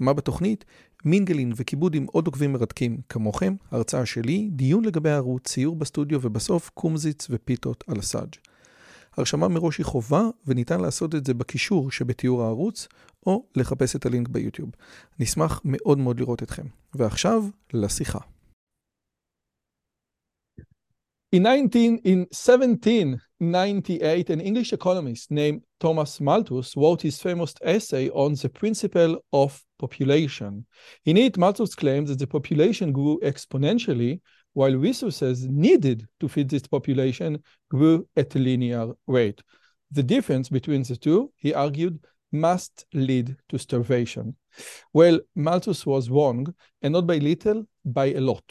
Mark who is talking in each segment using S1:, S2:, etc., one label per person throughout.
S1: מה בתוכנית? מינגלין וכיבוד עם עוד עוקבים מרתקים כמוכם, הרצאה שלי, דיון לגבי הערוץ, ציור בסטודיו ובסוף קומזיץ ופיתות על הסאג'. הרשמה מראש היא חובה וניתן לעשות את זה בקישור שבתיאור הערוץ או לחפש את הלינק ביוטיוב. נשמח מאוד מאוד לראות אתכם. ועכשיו, לשיחה. In, 19, in 1798, an English economist named Thomas Malthus wrote his famous essay on the principle of population. In it, Malthus claims that the population grew exponentially while resources needed to feed this population grew at a linear rate. The difference between the two, he argued, must lead to starvation. Well, Malthus was wrong, and not by little, by a lot.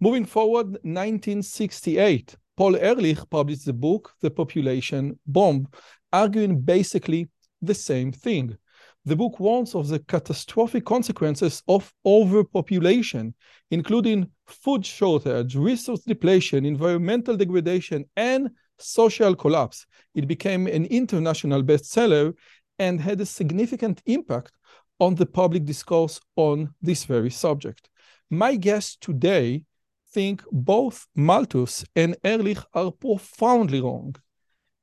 S1: Moving forward, 1968, Paul Ehrlich published the book The Population Bomb, arguing basically the same thing. The book warns of the catastrophic consequences of overpopulation, including food shortage, resource depletion, environmental degradation, and social collapse. It became an international bestseller and had a significant impact on the public discourse on this very subject. My guest today think both Malthus and Ehrlich are profoundly wrong.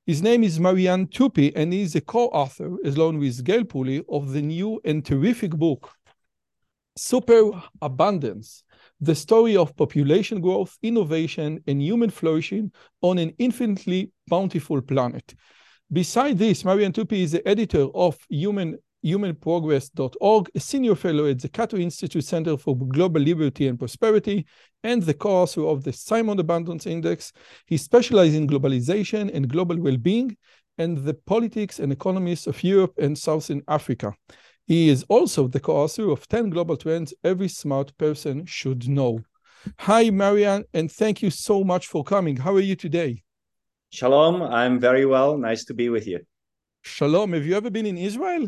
S1: His name is Marian Tupy, and he is a co-author, along with Gale Pooley, of the new and terrific book, Superabundance, the story of population growth, innovation, and human flourishing on an infinitely bountiful planet. Beside this, Marian Tupy is the editor of Human humanprogress.org, a senior fellow at the Cato Institute Center for Global Liberty and Prosperity, and the co-author of the Simon Abundance Index. He specializes in globalization and global well-being and the politics and economies of Europe and Southern Africa. He is also the co-author of 10 Global Trends Every Smart Person Should Know. Hi, Marian, and thank you so much for coming. How are you today?
S2: Shalom, I'm very well. Nice to be with you.
S1: Shalom. Have you ever been in Israel?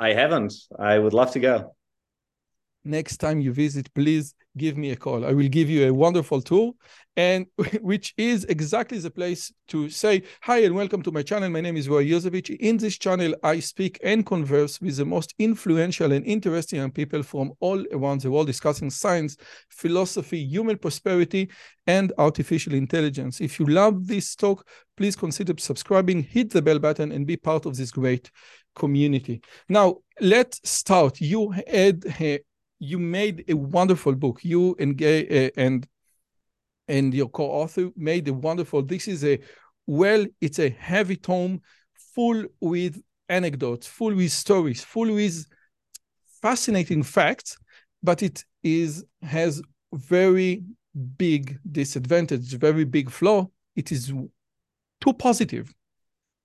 S2: I haven't. I would love to go.
S1: Next time you visit, please give me a call. I will give you a wonderful tour, and which is exactly the place to say hi and welcome to my channel. My name is Roy Yosevich. In this channel, I speak and converse with the most influential and interesting people from all around the world, discussing science, philosophy, human prosperity, and artificial intelligence. If you love this talk, please consider subscribing, hit the bell button, and be part of this great community. Now, let's start. You had you made a wonderful book. You and uh, and and your co-author made a wonderful. This is a well, it's a heavy tome full with anecdotes, full with stories, full with fascinating facts, but it is has very big disadvantage, very big flaw. It is too positive.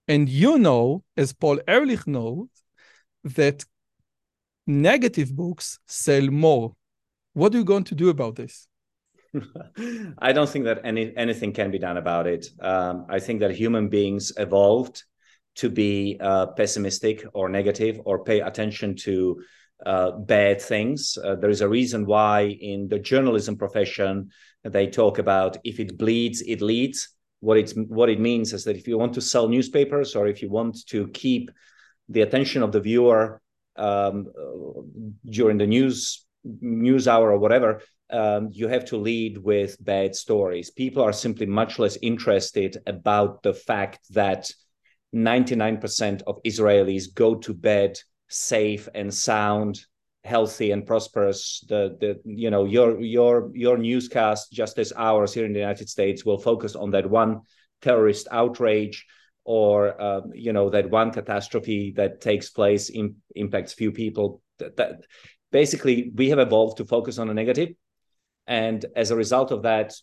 S1: And you know, as Paul Ehrlich knows, that negative books sell more. What are you going to do about this?
S2: I don't think that any anything can be done about it. Um, I think that human beings evolved to be uh, pessimistic or negative or pay attention to uh, bad things. Uh, there is a reason why in the journalism profession they talk about if it bleeds, it leads what it's what it means is that if you want to sell newspapers or if you want to keep the attention of the viewer um, during the news news hour or whatever um, you have to lead with bad stories. People are simply much less interested about the fact that 99% of israelis go to bed safe and sound healthy and prosperous. The the you know your your your newscast just as ours here in the united states will focus on that one terrorist outrage or uh, you know that one catastrophe that takes place in, impacts few people that, that basically we have evolved to focus on the negative and as a result of that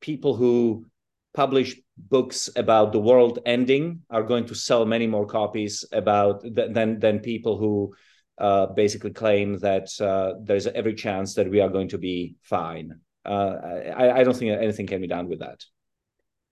S2: people who publish books about the world ending are going to sell many more copies about th- than than people who uh, basically claim that uh, there's every chance that we are going to be fine. Uh, I, I, don't think anything can be done with that.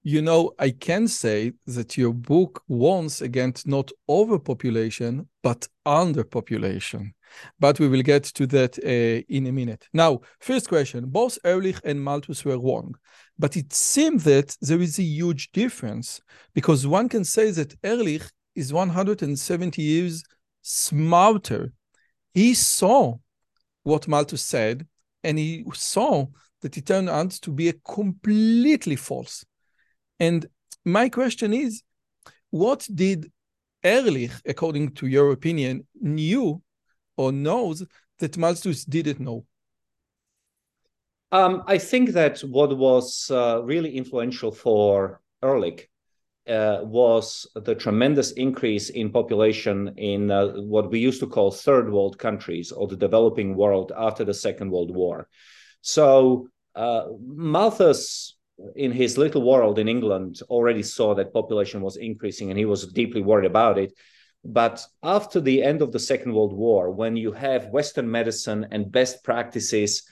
S1: You know, I can say that your book warns against not overpopulation, but underpopulation. But we will get to that uh, in a minute. Now, first question both Ehrlich and Malthus were wrong, but it seems that there is a huge difference because one can say that Ehrlich is 170 years smarter. He saw what Malthus said, and he saw that it turned out to be a completely false. And my question is, what did Ehrlich, according to your opinion, knew or knows that Malthus didn't know?
S2: Um, I think that what was uh, really influential for Ehrlich uh, was the tremendous increase in population in uh, what we used to call third world countries or the developing world after the Second World War. So uh, Malthus, in his little world in England, already saw that population was increasing and he was deeply worried about it. But after the end of the Second World War, when you have Western medicine and best practices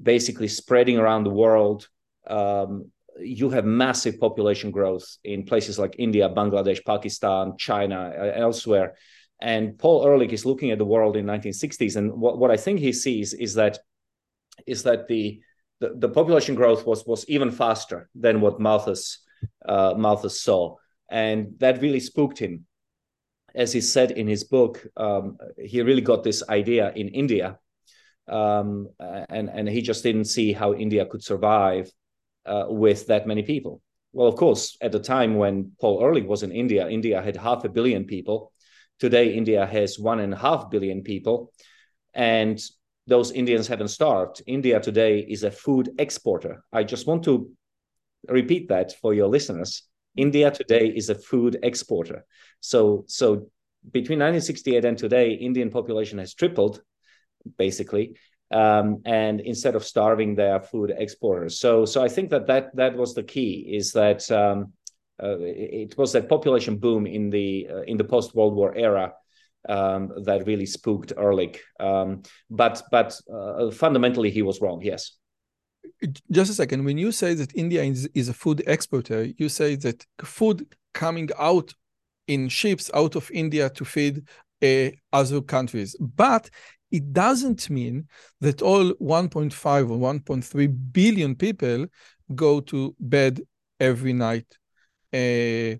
S2: basically spreading around the world, um, you have massive population growth in places like India, Bangladesh, Pakistan, China, uh, elsewhere. And Paul Ehrlich is looking at the world in 1960s, and what, what I think he sees is that is that the, the, the population growth was was even faster than what Malthus uh, Malthus saw, and that really spooked him. As he said in his book, um, he really got this idea in India, um, and and he just didn't see how India could survive uh, with that many people. Well, of course, at the time when Paul Ehrlich was in India, India had half a billion people. Today, India has one and a half billion people. And those Indians haven't starved. India today is a food exporter. I just want to repeat that for your listeners. India today is a food exporter. So, so between 1968 and today, Indian population has tripled, basically, um, and instead of starving their food exporters. So, so I think that that that was the key is that um, uh, it was that population boom in the uh, in the post World War era um, that really spooked Ehrlich. Um, but but uh, fundamentally, he was wrong. Yes.
S1: Just a second. When you say that India is, is a food exporter, you say that food coming out in ships out of India to feed uh, other countries. But it doesn't mean that all 1.5 or 1.3 billion people go to bed every night uh,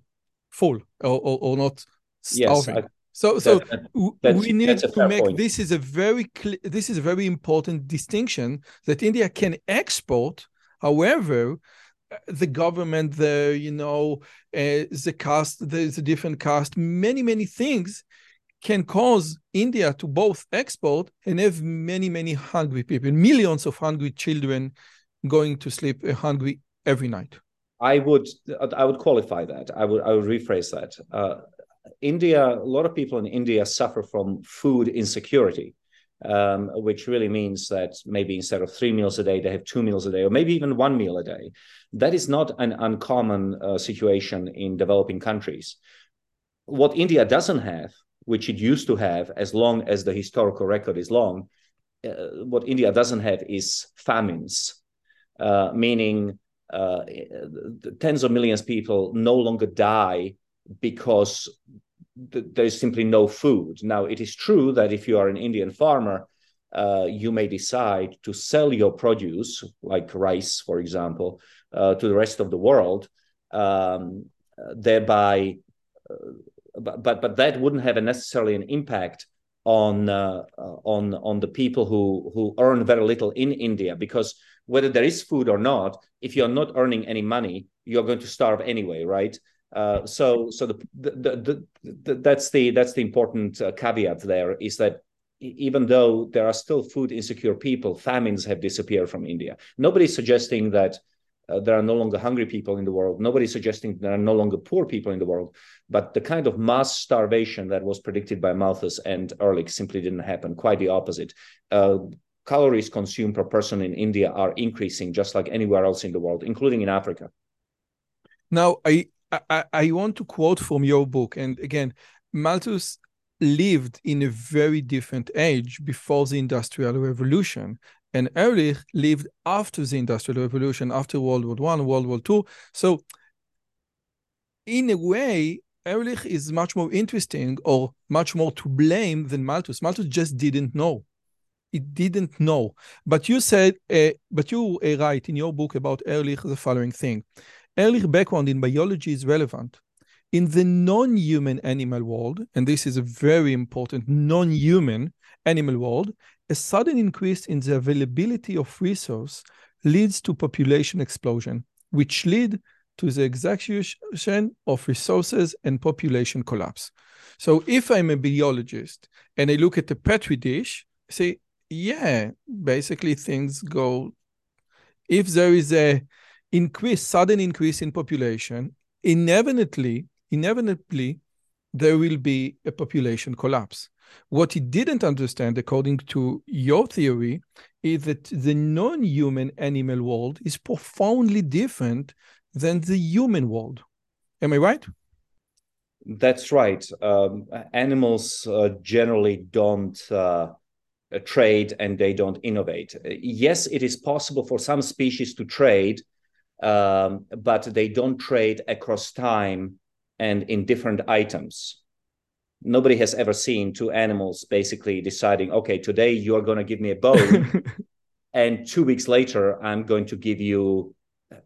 S1: full or, or, or not starving. Yes, So, so we need to make point. this is a very clear, this is a very important distinction that India can export. However, the government, the you know, uh, the caste, there's a different caste, many many things can cause India to both export and have many, many hungry people, millions of hungry children going to sleep uh, hungry every night.
S2: I would, I would qualify that. I would, I would rephrase that. Uh, India, a lot of people in India suffer from food insecurity, um, which really means that maybe instead of three meals a day, they have two meals a day, or maybe even one meal a day. That is not an uncommon uh, situation in developing countries. What India doesn't have which it used to have as long as the historical record is long, uh, what India doesn't have is famines, uh, meaning uh, tens of millions of people no longer die because there's simply no food. Now, it is true that if you are an Indian farmer, uh, you may decide to sell your produce, like rice, for example, uh, to the rest of the world, um, thereby uh, but but, that wouldn't have a necessarily an impact on uh, on on the people who who earn very little in India because whether there is food or not, if you're not earning any money, you're going to starve anyway, right? Uh, so so the, the, the, the, that's the that's the important uh, caveat there is that even though there are still food insecure people, famines have disappeared from India. Nobody's suggesting that uh, there are no longer hungry people in the world. Nobody's suggesting there are no longer poor people in the world. But the kind of mass starvation that was predicted by Malthus and Ehrlich simply didn't happen. Quite the opposite. Uh, calories consumed per person in India are increasing just like anywhere else in the world, including in Africa.
S1: Now, I, I, I want to quote from your book. And again, Malthus lived in a very different age before the Industrial Revolution. And Ehrlich lived after the Industrial Revolution, after World War One, World War Two. So in a way, Ehrlich is much more interesting or much more to blame than Malthus. Malthus just didn't know. He didn't know. But you said, uh, but you uh, write in your book about Ehrlich the following thing. Ehrlich background in biology is relevant. In the non-human animal world, and this is a very important non-human animal world, a sudden increase in the availability of resource leads to population explosion, which lead to the exhaustion of resources and population collapse. So if I'm a biologist and I look at the petri dish, say, yeah, basically things go. If there is a increase, sudden increase in population, inevitably, inevitably, there will be a population collapse. What he didn't understand, according to your theory, is that the non-human animal world is profoundly different than the human world. Am I right?
S2: That's right. Um, animals uh, generally don't uh, trade and they don't innovate. Yes, it is possible for some species to trade, um, but they don't trade across time and in different items. Nobody has ever seen two animals basically deciding, okay, today you are going to give me a bone, and two weeks later I'm going to give you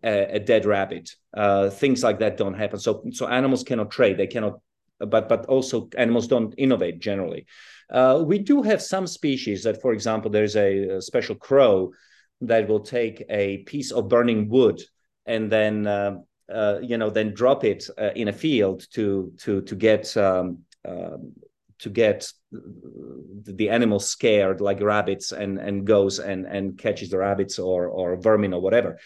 S2: a, a dead rabbit. Uh, things like that don't happen. So so animals cannot trade. They cannot. But but also animals don't innovate generally. Uh, we do have some species that, for example, there's a, a, special crow that will take a piece of burning wood and then uh, uh you know then drop it uh, in a field to to to get um, um, to get the animals scared like rabbits and and goes and and catches the rabbits or or vermin or whatever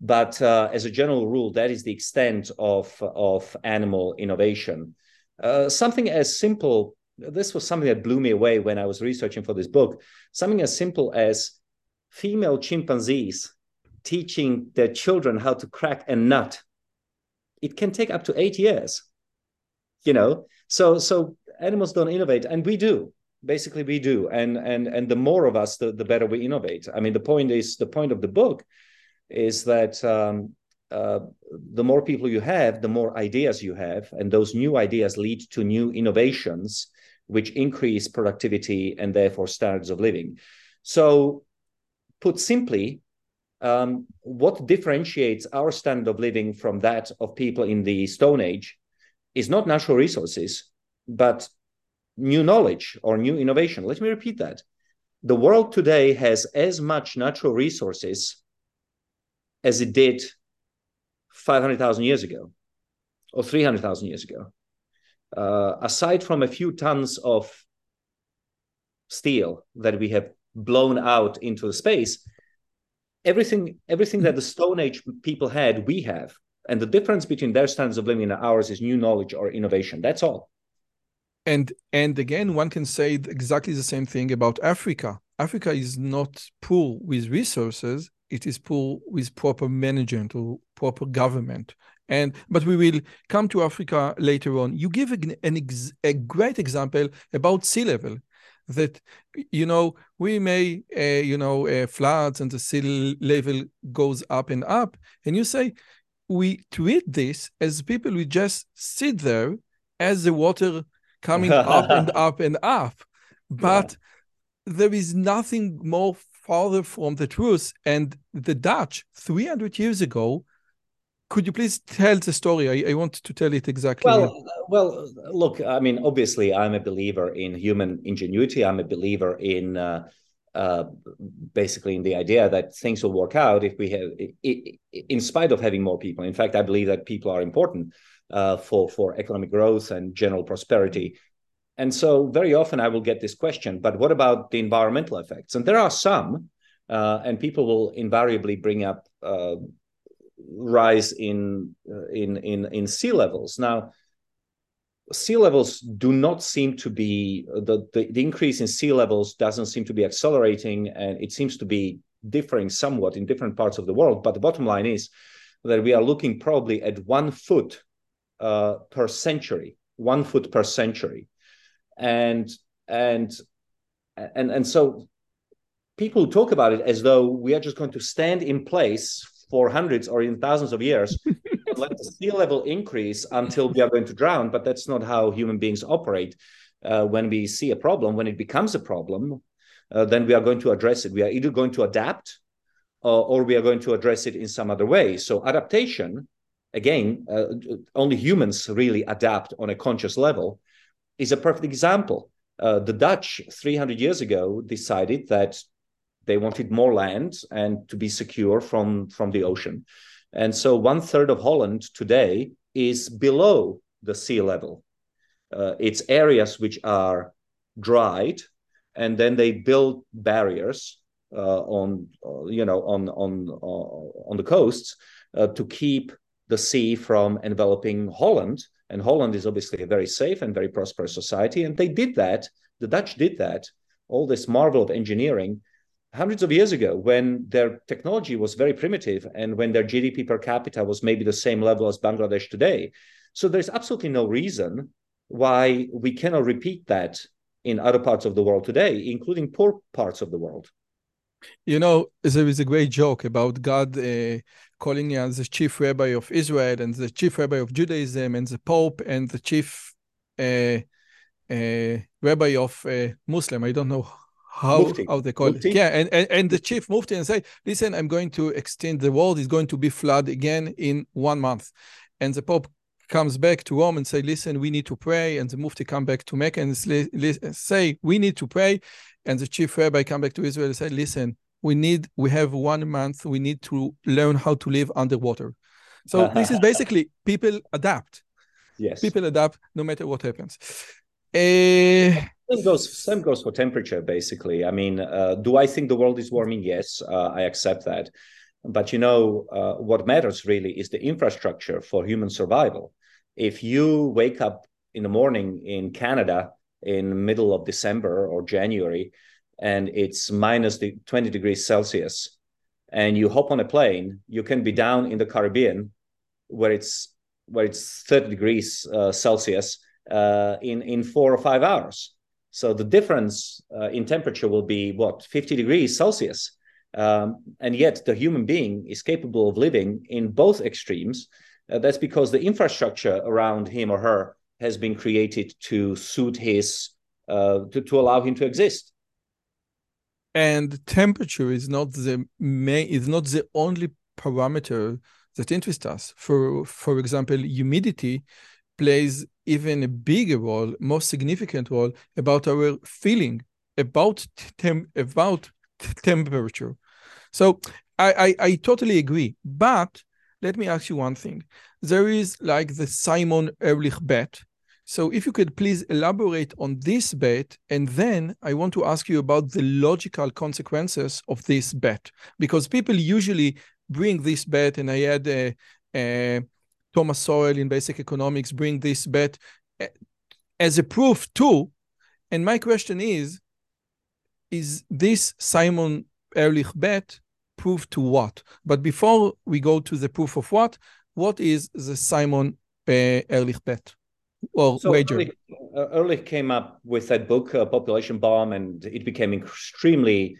S2: but uh, as a general rule, that is the extent of, of animal innovation. Uh, something as simple, this was something that blew me away when I was researching for this book, something as simple as female chimpanzees teaching their children how to crack a nut. It can take up to eight years. You know, so so animals don't innovate, and we do basically we do and and and the more of us the, the better we innovate i mean the point is the point of the book is that um, uh, the more people you have, the more ideas you have, and those new ideas lead to new innovations, which increase productivity and therefore standards of living. So, put simply, um, what differentiates our standard of living from that of people in the Stone Age is not natural resources, but new knowledge or new innovation. Let me repeat that. The world today has as much natural resources as it did 500,000 years ago or 300,000 years ago. Uh, aside from a few tons of steel that we have blown out into space, everything everything that mm-hmm. the Stone Age people had, we have. And the difference between their standards of living and ours is new knowledge or innovation. That's all.
S1: And and again, one can say exactly the same thing about Africa. Africa is not poor with resources; it is poor with proper management or proper government. And but we will come to Africa later on. You give an, an ex, a great example about sea level. That you know we may uh, you know uh, floods and the sea level goes up and up, and you say we treat this as people we just sit there as the water coming up and up and up, but yeah. there is nothing more farther from the truth. And the Dutch, 300 years ago, could you please tell the story? I, I want to tell it exactly.
S2: Well, well, look, I mean, obviously, I'm a believer in human ingenuity. I'm a believer in uh, uh, basically in the idea that things will work out if we have, in spite of having more people. In fact, I believe that people are important uh, for for economic growth and general prosperity. And so very often I will get this question, but what about the environmental effects? And there are some, uh, and people will invariably bring up uh, rise in, uh, in, in, in sea levels. Now, sea levels do not seem to be, the, the, the increase in sea levels doesn't seem to be accelerating, and it seems to be differing somewhat in different parts of the world. But the bottom line is that we are looking probably at one foot uh, per century, one foot per century and and and and so people talk about it as though we are just going to stand in place for hundreds or even thousands of years let the sea level increase until we are going to drown. But that's not how human beings operate. Uh, when we see a problem, when it becomes a problem, uh, then we are going to address it. We are either going to adapt uh, or we are going to address it in some other way. So adaptation, again, uh, only humans really adapt on a conscious level, is a perfect example. Uh, the Dutch 300 years ago decided that they wanted more land and to be secure from, from the ocean. And so one third of Holland today is below the sea level. Uh, it's areas which are dried, and then they build barriers uh, on, uh, you know, on on uh, on the coasts uh, to keep the sea from enveloping Holland. And Holland is obviously a very safe and very prosperous society, and they did that. The Dutch did that. All this marvel of engineering hundreds of years ago when their technology was very primitive and when their GDP per capita was maybe the same level as Bangladesh today. So there's absolutely no reason why we cannot repeat that in other parts of the world today, including poor parts of the world.
S1: You know, there is a great joke about God uh, calling as the chief rabbi of Israel and the chief rabbi of Judaism and the Pope and the chief uh, uh, rabbi of uh, Muslim. I don't know how Mufti. how they call Mufti. it. Yeah, and, and and the chief Mufti and say, listen, I'm going to extend the world. is going to be flood again in one month, and the Pope comes back to Rome and say, listen, we need to pray, and the Mufti come back to Mecca and say, we need to pray, and the chief rabbi come back to Israel and say, listen, we need, we have one month, we need to learn how to live underwater. So this is basically people adapt.
S2: Yes,
S1: people adapt no matter what happens. Uh,
S2: same goes, same goes for temperature, basically. I mean, uh, do I think the world is warming? Yes, uh, I accept that. But you know, uh, what matters really is the infrastructure for human survival. If you wake up in the morning in Canada in middle of December or January, and it's minus the 20 degrees Celsius, and you hop on a plane, you can be down in the Caribbean where it's where it's 30 degrees uh, Celsius uh, in in four or five hours so the difference uh, in temperature will be what 50 degrees Celsius. Um, and yet the human being is capable of living in both extremes. Uh, that's because the infrastructure around him or her has been created to suit his, uh, to, to allow him to exist.
S1: And temperature is not the main, is not the only parameter that interests us. For for example, humidity plays even a bigger role, more significant role about our feeling about tem- about temperature. So I, I, I totally agree. But let me ask you one thing. There is like the Simon Ehrlich bet. So if you could please elaborate on this bet, and then I want to ask you about the logical consequences of this bet, because people usually bring this bet, and I had a, a Thomas Sowell in Basic Economics bring this bet eh, as a proof too. And my question is, is this Simon Ehrlich bet proof to what? But before we go to the proof of what, what is the Simon uh, Ehrlich bet or so wager?
S2: Ehrlich, uh, Ehrlich came up with that book, uh, Population Bomb, and it became extremely,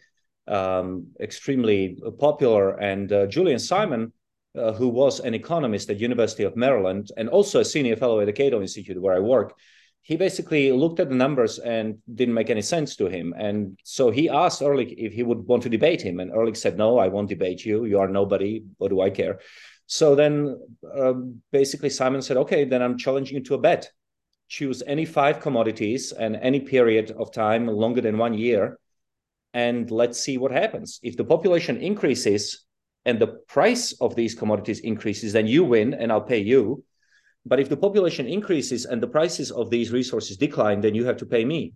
S2: um, extremely popular. And uh, Julian Simon uh, who was an economist at University of Maryland and also a senior fellow at the Cato Institute where I work, he basically looked at the numbers and didn't make any sense to him. And so he asked Ehrlich if he would want to debate him. And Ehrlich said, no, I won't debate you. You are nobody. What do I care? So then um, basically Simon said, okay, then I'm challenging you to a bet. Choose any five commodities and any period of time longer than one year. And let's see what happens. If the population increases, and the price of these commodities increases, then you win and I'll pay you. But if the population increases and the prices of these resources decline, then you have to pay me.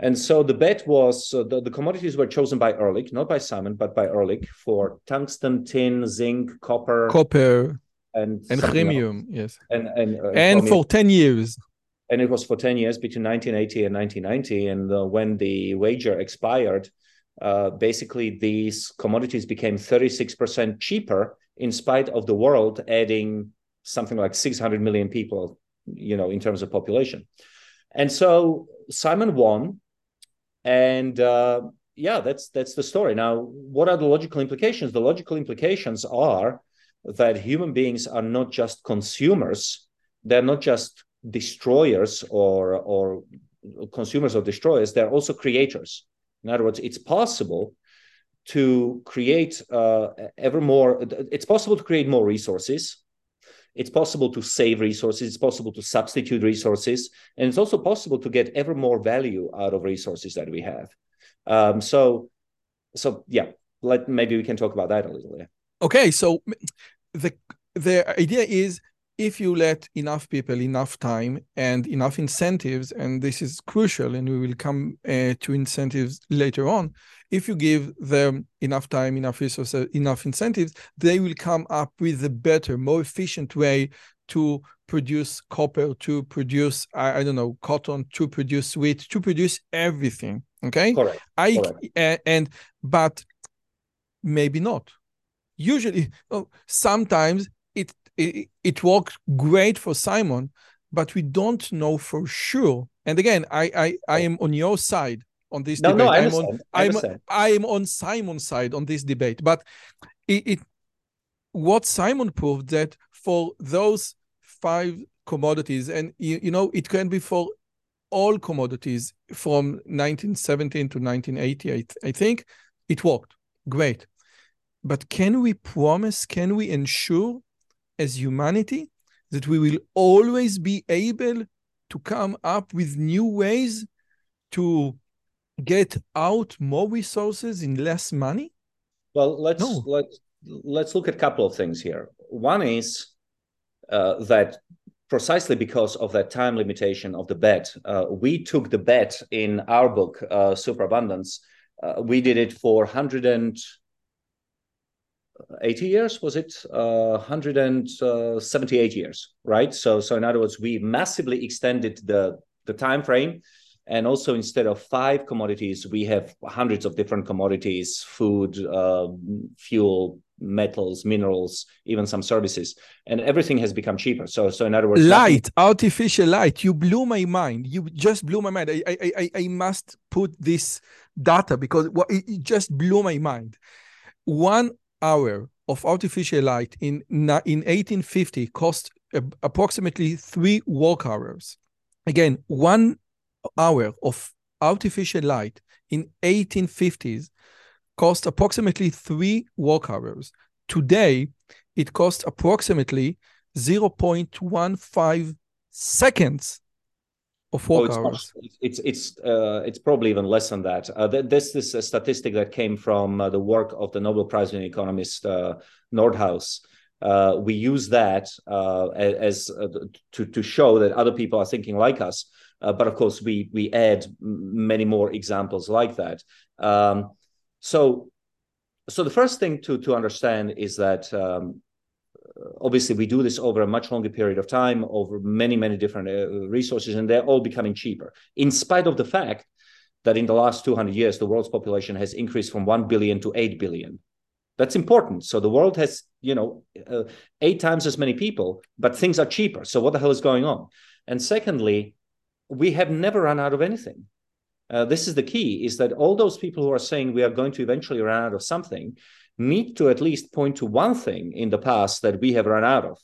S2: And so the bet was uh, the, the, commodities were chosen by Ehrlich, not by Simon, but by Ehrlich for tungsten, tin, zinc, copper,
S1: copper,
S2: and
S1: and chromium, yes,
S2: and and,
S1: uh, and for ten years.
S2: And it was for ten years between 1980 and 1990. And uh, when the wager expired, uh, basically these commodities became 36% cheaper in spite of the world adding something like 600 million people, you know, in terms of population. And so Simon won, and uh, yeah, that's that's the story. Now, what are the logical implications? The logical implications are that human beings are not just consumers, they're not just destroyers or, or consumers or destroyers, they're also creators. In other words, it's possible to create uh, ever more, it's possible to create more resources. It's possible to save resources. It's possible to substitute resources. And it's also possible to get ever more value out of resources that we have. Um, so, so yeah, let maybe we can talk about that a little. Yeah.
S1: Okay, so the the idea is if you let enough people enough time and enough incentives and this is crucial and we will come uh, to incentives later on if you give them enough time enough resources enough incentives they will come up with a better more efficient way to produce copper to produce i, I don't know cotton to produce wheat to produce everything okay
S2: correct
S1: i
S2: correct.
S1: And, and but maybe not usually oh, sometimes it, it worked great for simon but we don't know for sure. And again i i, I am on your side on this
S2: no,
S1: debate.
S2: No, I
S1: i'm
S2: understand.
S1: on i'm i'm on simon's side on this debate. But it, it what simon proved that for those five commodities and you, you know it can be for all commodities from 1917 to 1980 I, th- I think it worked great. But can we promise can we ensure as humanity that we will always be able to come up with new ways to get out more resources in less money
S2: Well, let's
S1: No.
S2: let's let's look at a couple of things here. One is uh, that precisely because of that time limitation of the bet, uh, we took the bet in our book, uh, Superabundance. Uh, we did it for 180 years, was it? Uh, 178 years, right? So, so in other words, we massively extended the the time frame and also instead of five commodities we have hundreds of different commodities food uh, fuel metals minerals even some services. And everything has become cheaper. So so in other words
S1: light artificial light. You blew my mind. You just blew my mind. I i i, I must put this data because it just blew my mind. One hour of artificial light in in 1850 cost approximately three work hours. Again one hour of artificial light in 1850s cost approximately three work hours. Today it costs approximately 0.15 seconds of
S2: Oh,
S1: work
S2: it's,
S1: hours.
S2: it's it's uh, it's probably even less than that. Uh, th- this is a statistic that came from uh, the work of the Nobel Prize winning economist uh, Nordhaus. Uh, we use that uh, as uh, to to show that other people are thinking like us. Uh, but of course, we we add many more examples like that. Um, so, so the first thing to to understand is that um, obviously we do this over a much longer period of time over many many different uh, resources and they're all becoming cheaper. In spite of the fact that in the last 200 years the world's population has increased from 1 billion to 8 billion. That's important. So the world has you know uh, eight times as many people but things are cheaper. So what the hell is going on? And secondly we have never run out of anything. Uh, this is the key is that all those people who are saying we are going to eventually run out of something need to at least point to one thing in the past that we have run out of.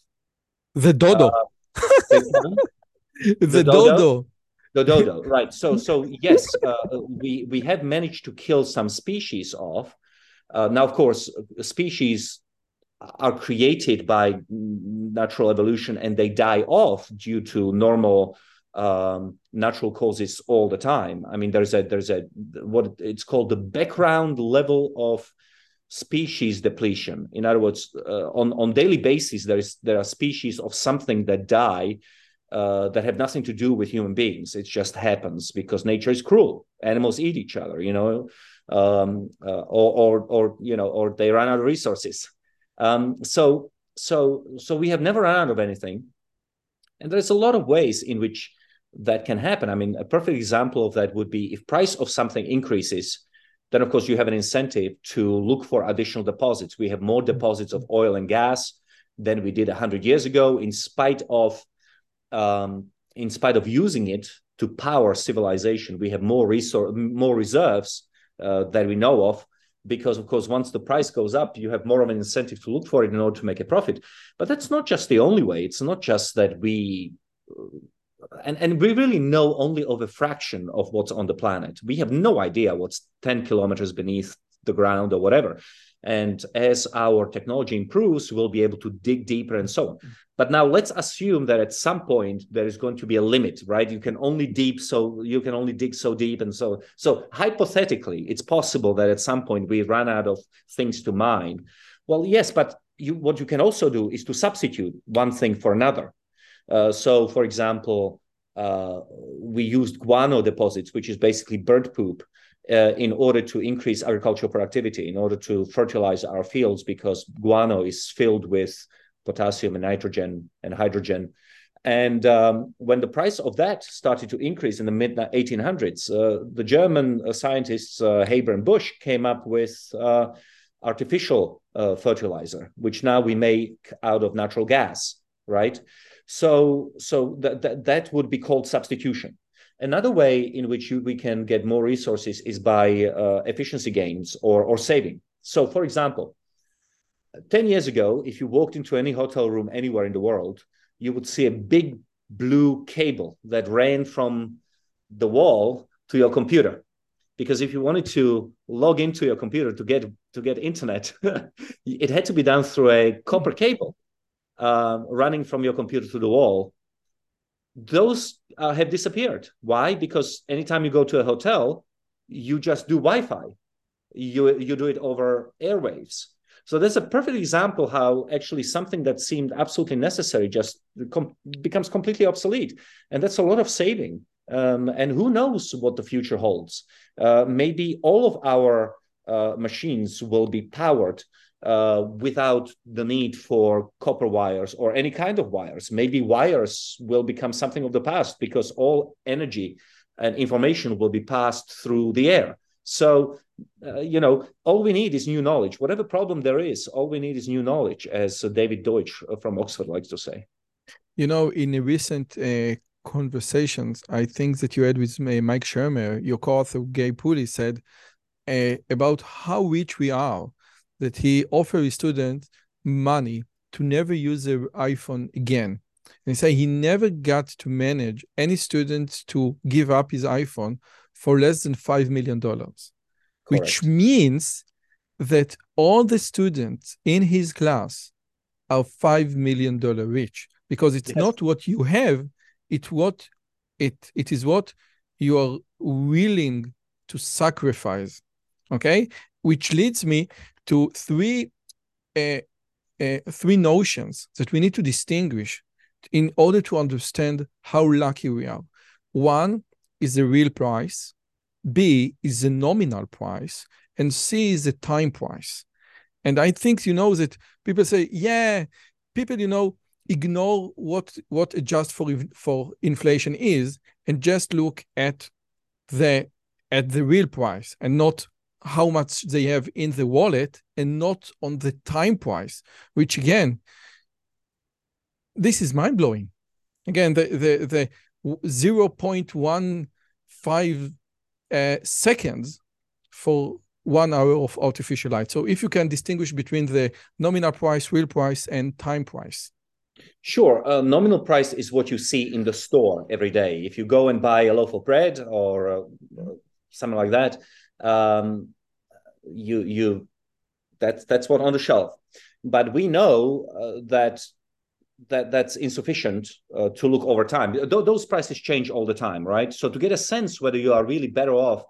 S1: The dodo.
S2: Uh, the,
S1: the
S2: dodo?
S1: dodo.
S2: the dodo, right? So, so yes, uh, we we have managed to kill some species off. Uh, now, of course, species are created by natural evolution and they die off due to normal um, natural causes all the time. I mean, there's a there's a what it's called the background level of species depletion. In other words, uh, on on daily basis, there is there are species of something that die uh, that have nothing to do with human beings. It just happens because nature is cruel. Animals eat each other, you know, um, uh, or or or you know, or they run out of resources. Um, so so so we have never run out of anything, and there's a lot of ways in which that can happen. I mean, a perfect example of that would be if price of something increases then of course you have an incentive to look for additional deposits. We have more deposits of oil and gas than we did 100 years ago, in spite of um, in spite of using it to power civilization. We have more resource, more reserves uh, that we know of because of course once the price goes up you have more of an incentive to look for it in order to make a profit but that's not just the only way it's not just that we and, and we really know only of a fraction of what's on the planet we have no idea what's 10 kilometers beneath the ground or whatever and as our technology improves we'll be able to dig deeper and so on mm. but now let's assume that at some point there is going to be a limit, right? You can only deep so you can only dig so deep and so so hypothetically, it's possible that at some point we run out of things to mine. Well, yes, but you, what you can also do is to substitute one thing for another. Uh, so, for example, uh, we used guano deposits, which is basically bird poop, uh, in order to increase agricultural productivity, in order to fertilize our fields, because guano is filled with potassium and nitrogen and hydrogen. And um, when the price of that started to increase in the mid 1800s, uh, the German uh, scientists uh, Haber and Bosch came up with artificial fertilizer, which now we make out of natural gas, right? So, so that, that, that would be called substitution. Another way in which you, we can get more resources is by uh, efficiency gains or, or saving. So, for example, 10 years ago, if you walked into any hotel room anywhere in the world, you would see a big blue cable that ran from the wall to your computer. Because if you wanted to log into your computer to get to get internet, it had to be done through a copper cable uh, running from your computer to the wall. Those uh, have disappeared. Why? Because anytime you go to a hotel, you just do Wi-Fi. You you do it over airwaves so that's a perfect example how actually something that seemed absolutely necessary just com- becomes completely obsolete. And that's a lot of saving. Um, and who knows what the future holds? Uh, maybe all of our uh, machines will be powered uh, without the need for copper wires or any kind of wires. Maybe wires will become something of the past because all energy and information will be passed through the air. So uh, you know, all we need is new knowledge. Whatever problem there is, all we need is new knowledge, as David Deutsch from Oxford likes to say.
S1: You know, in a recent uh, conversations, I think that you had with uh, Mike Shermer, your co-author Gale Pooley said uh, about how rich we are, that he offered his students money to never use their iPhone again. And he said he never got to manage any student to give up his iPhone for less than $5 million which means that all the students in his class are five million dollar rich because it's yes. not what you have it's what it it is what you are willing to sacrifice okay which leads me to three uh, uh, three notions that we need to distinguish in order to understand how lucky we are. One is the real price. B is the nominal price, and C is the time price. And I think you know that people say, yeah, people you know ignore what what adjust for for inflation is and just look at the at the real price and not how much they have in the wallet and not on the time price which again this is mind blowing again the the the 0.15 uh, seconds for one hour of artificial light. So if you can distinguish between the nominal price, real price, and time price.
S2: Sure. Uh, nominal price is what you see in the store every day. If you go and buy a loaf of bread or uh, something like that, um, you you that's that's what on the shelf. But we know uh, that that that's insufficient uh, to look over time. Th- those prices change all the time, right? So to get a sense whether you are really better off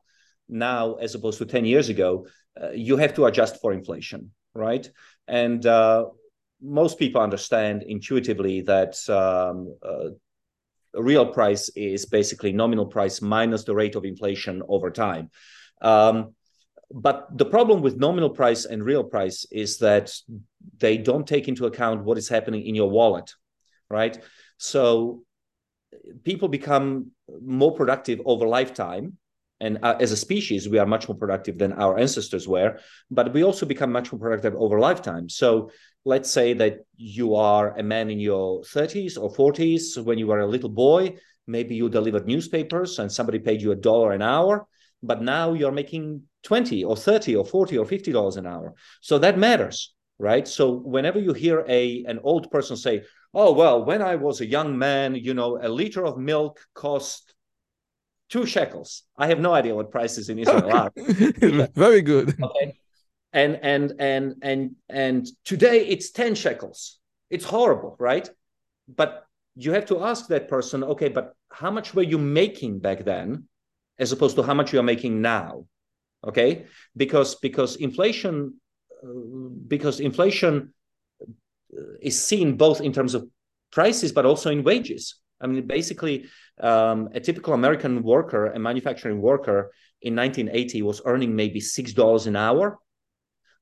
S2: now as opposed to 10 years ago, uh, you have to adjust for inflation, right? And uh, most people understand intuitively that um, uh, real price is basically nominal price minus the rate of inflation over time. Um, but the problem with nominal price and real price is that they don't take into account what is happening in your wallet right? So people become more productive over lifetime. And uh, as a species we are much more productive than our ancestors were but we also become much more productive over lifetime. So let's say that you are a man in your 30s or 40s when you were a little boy maybe you delivered newspapers and somebody paid you a dollar an hour but now you're making 20 or 30 or 40 or 50 dollars an hour. So that matters right? So whenever you hear a an old person say oh well when i was a young man you know a liter of milk cost two shekels. I have no idea what prices in israel are.
S1: Very good.
S2: Okay. and and and and and today it's 10 shekels. It's horrible right? But you have to ask that person okay but how much were you making back then as opposed to how much you are making now okay? Because because inflation uh, because inflation is seen both in terms of prices but also in wages. I mean basically um, a typical american worker a manufacturing worker in 1980 was earning maybe six dollars an hour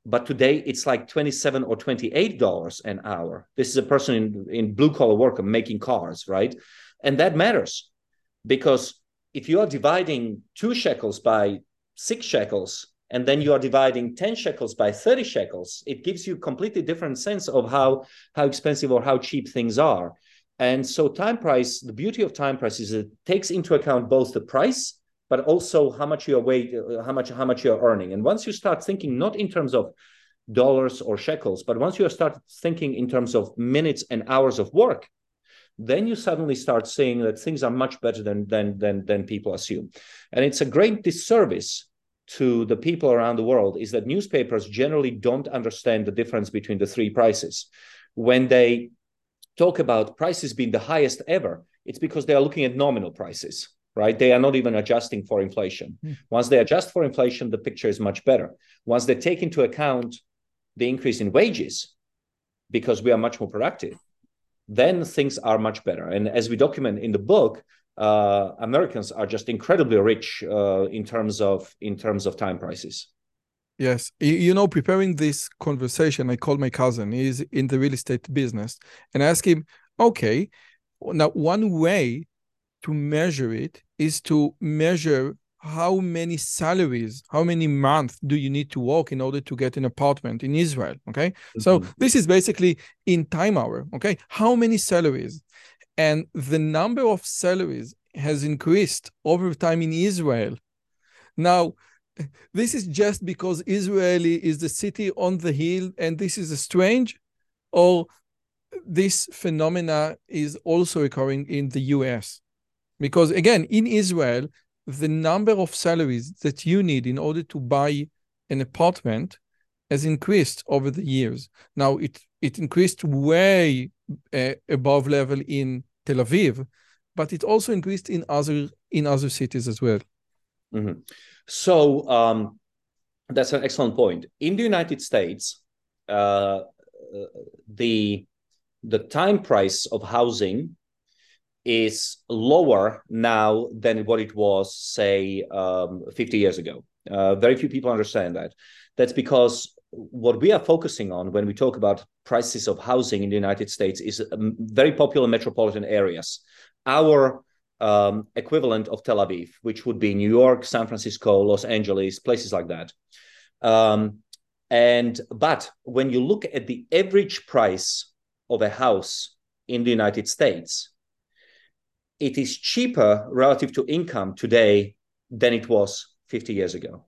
S2: but today it's like 27 or 28 dollars an hour. This is a person in, in blue collar worker making cars right? And that matters because if you are dividing two shekels by six shekels and then you are dividing 10 shekels by 30 shekels it gives you a completely different sense of how how expensive or how cheap things are. And so time price the beauty of time price is it takes into account both the price but also how much you're weight uh, how much how much you're earning. And once you start thinking not in terms of dollars or shekels but once you start thinking in terms of minutes and hours of work then you suddenly start seeing that things are much better than than than, than people assume. And it's a great disservice to the people around the world is that newspapers generally don't understand the difference between the three prices. When they talk about prices being the highest ever it's because they are looking at nominal prices right? They are not even adjusting for inflation. Mm. once they adjust for inflation the picture is much better. Once they take into account the increase in wages because we are much more productive then things are much better. And as we document in the book, uh, Americans are just incredibly rich uh, in terms of in terms of time prices.
S1: Yes, you know, preparing this conversation, I called my cousin. He's in the real estate business, and I asked him, "Okay, now one way to measure it is to measure how many salaries, how many months do you need to work in order to get an apartment in Israel? Okay. Mm-hmm. So this is basically in time hour. Okay. How many salaries? And the number of salaries has increased over time in Israel. Now, this is just because Israeli is the city on the hill and this is a strange, or this phenomena is also occurring in the US. Because again, in Israel, the number of salaries that you need in order to buy an apartment has increased over the years. Now it it increased way uh, above level in Tel Aviv, but it also increased in other in other cities as well.
S2: Mm-hmm. So um, that's an excellent point. In the United States, uh, the the time price of housing is lower now than what it was, say, um, 50 years ago. Uh, very few people understand that. That's because what we are focusing on when we talk about prices of housing in the United States is um, very popular metropolitan areas. Our um, equivalent of Tel Aviv, which would be New York, San Francisco, Los Angeles, places like that. Um, and but when you look at the average price of a house in the United States, it is cheaper relative to income today than it was 50 years ago.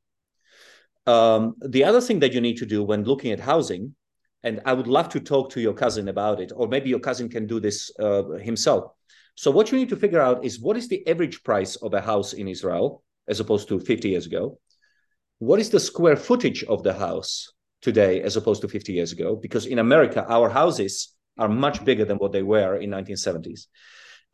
S2: Um, the other thing that you need to do when looking at housing, and I would love to talk to your cousin about it, or maybe your cousin can do this uh, himself. So, what you need to figure out is what is the average price of a house in Israel as opposed to 50 years ago? What is the square footage of the house today as opposed to 50 years ago? Because in America, our houses are much bigger than what they were in 1970s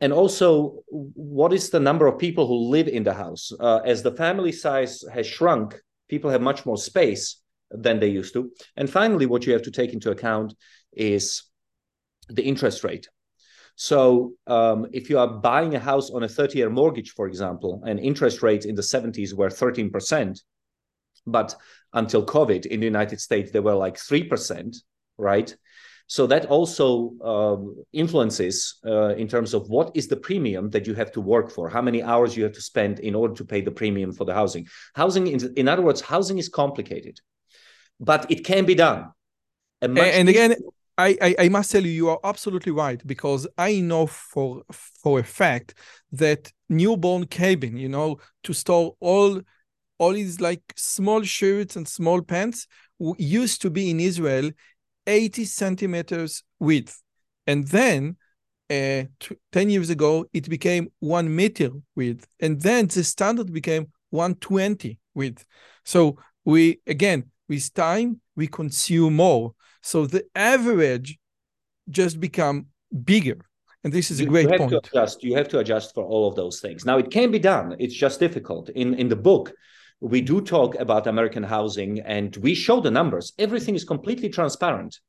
S2: and also what is the number of people who live in the house? Uh, as the family size has shrunk people have much more space than they used to. And finally what you have to take into account is the interest rate. So um, if you are buying a house on a 30 year mortgage for example and interest rates in the 70s were 13% but until covid in the united states they were like 3% right so that also um, influences uh, in terms of what is the premium that you have to work for, how many hours you have to spend in order to pay the premium for the housing. Housing, in, in other words, housing is complicated, but it can be done.
S1: And, and again, I, I, I must tell you, you are absolutely right because I know for for a fact that newborn cabin, you know, to store all all these like small shirts and small pants used to be in Israel 80 centimeters width. And then uh, 10 years ago, it became one meter width. And then the standard became 120 width. So we, again, with time, we consume more. So the average just become bigger. And this is a great
S2: you have
S1: point.
S2: To adjust, you have to adjust for all of those things. Now, it can be done. It's just difficult. In, in the book, we do talk about American housing and we show the numbers. Everything is completely transparent.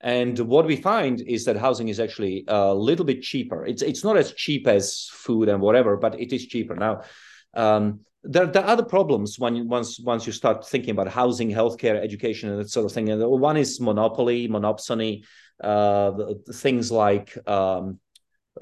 S2: And what we find is that housing is actually a little bit cheaper. It's it's not as cheap as food and whatever, but it is cheaper now. Um, there, there, are other problems when once once you start thinking about housing, healthcare, education, and that sort of thing. And one is monopoly, monopsony, uh, things like um,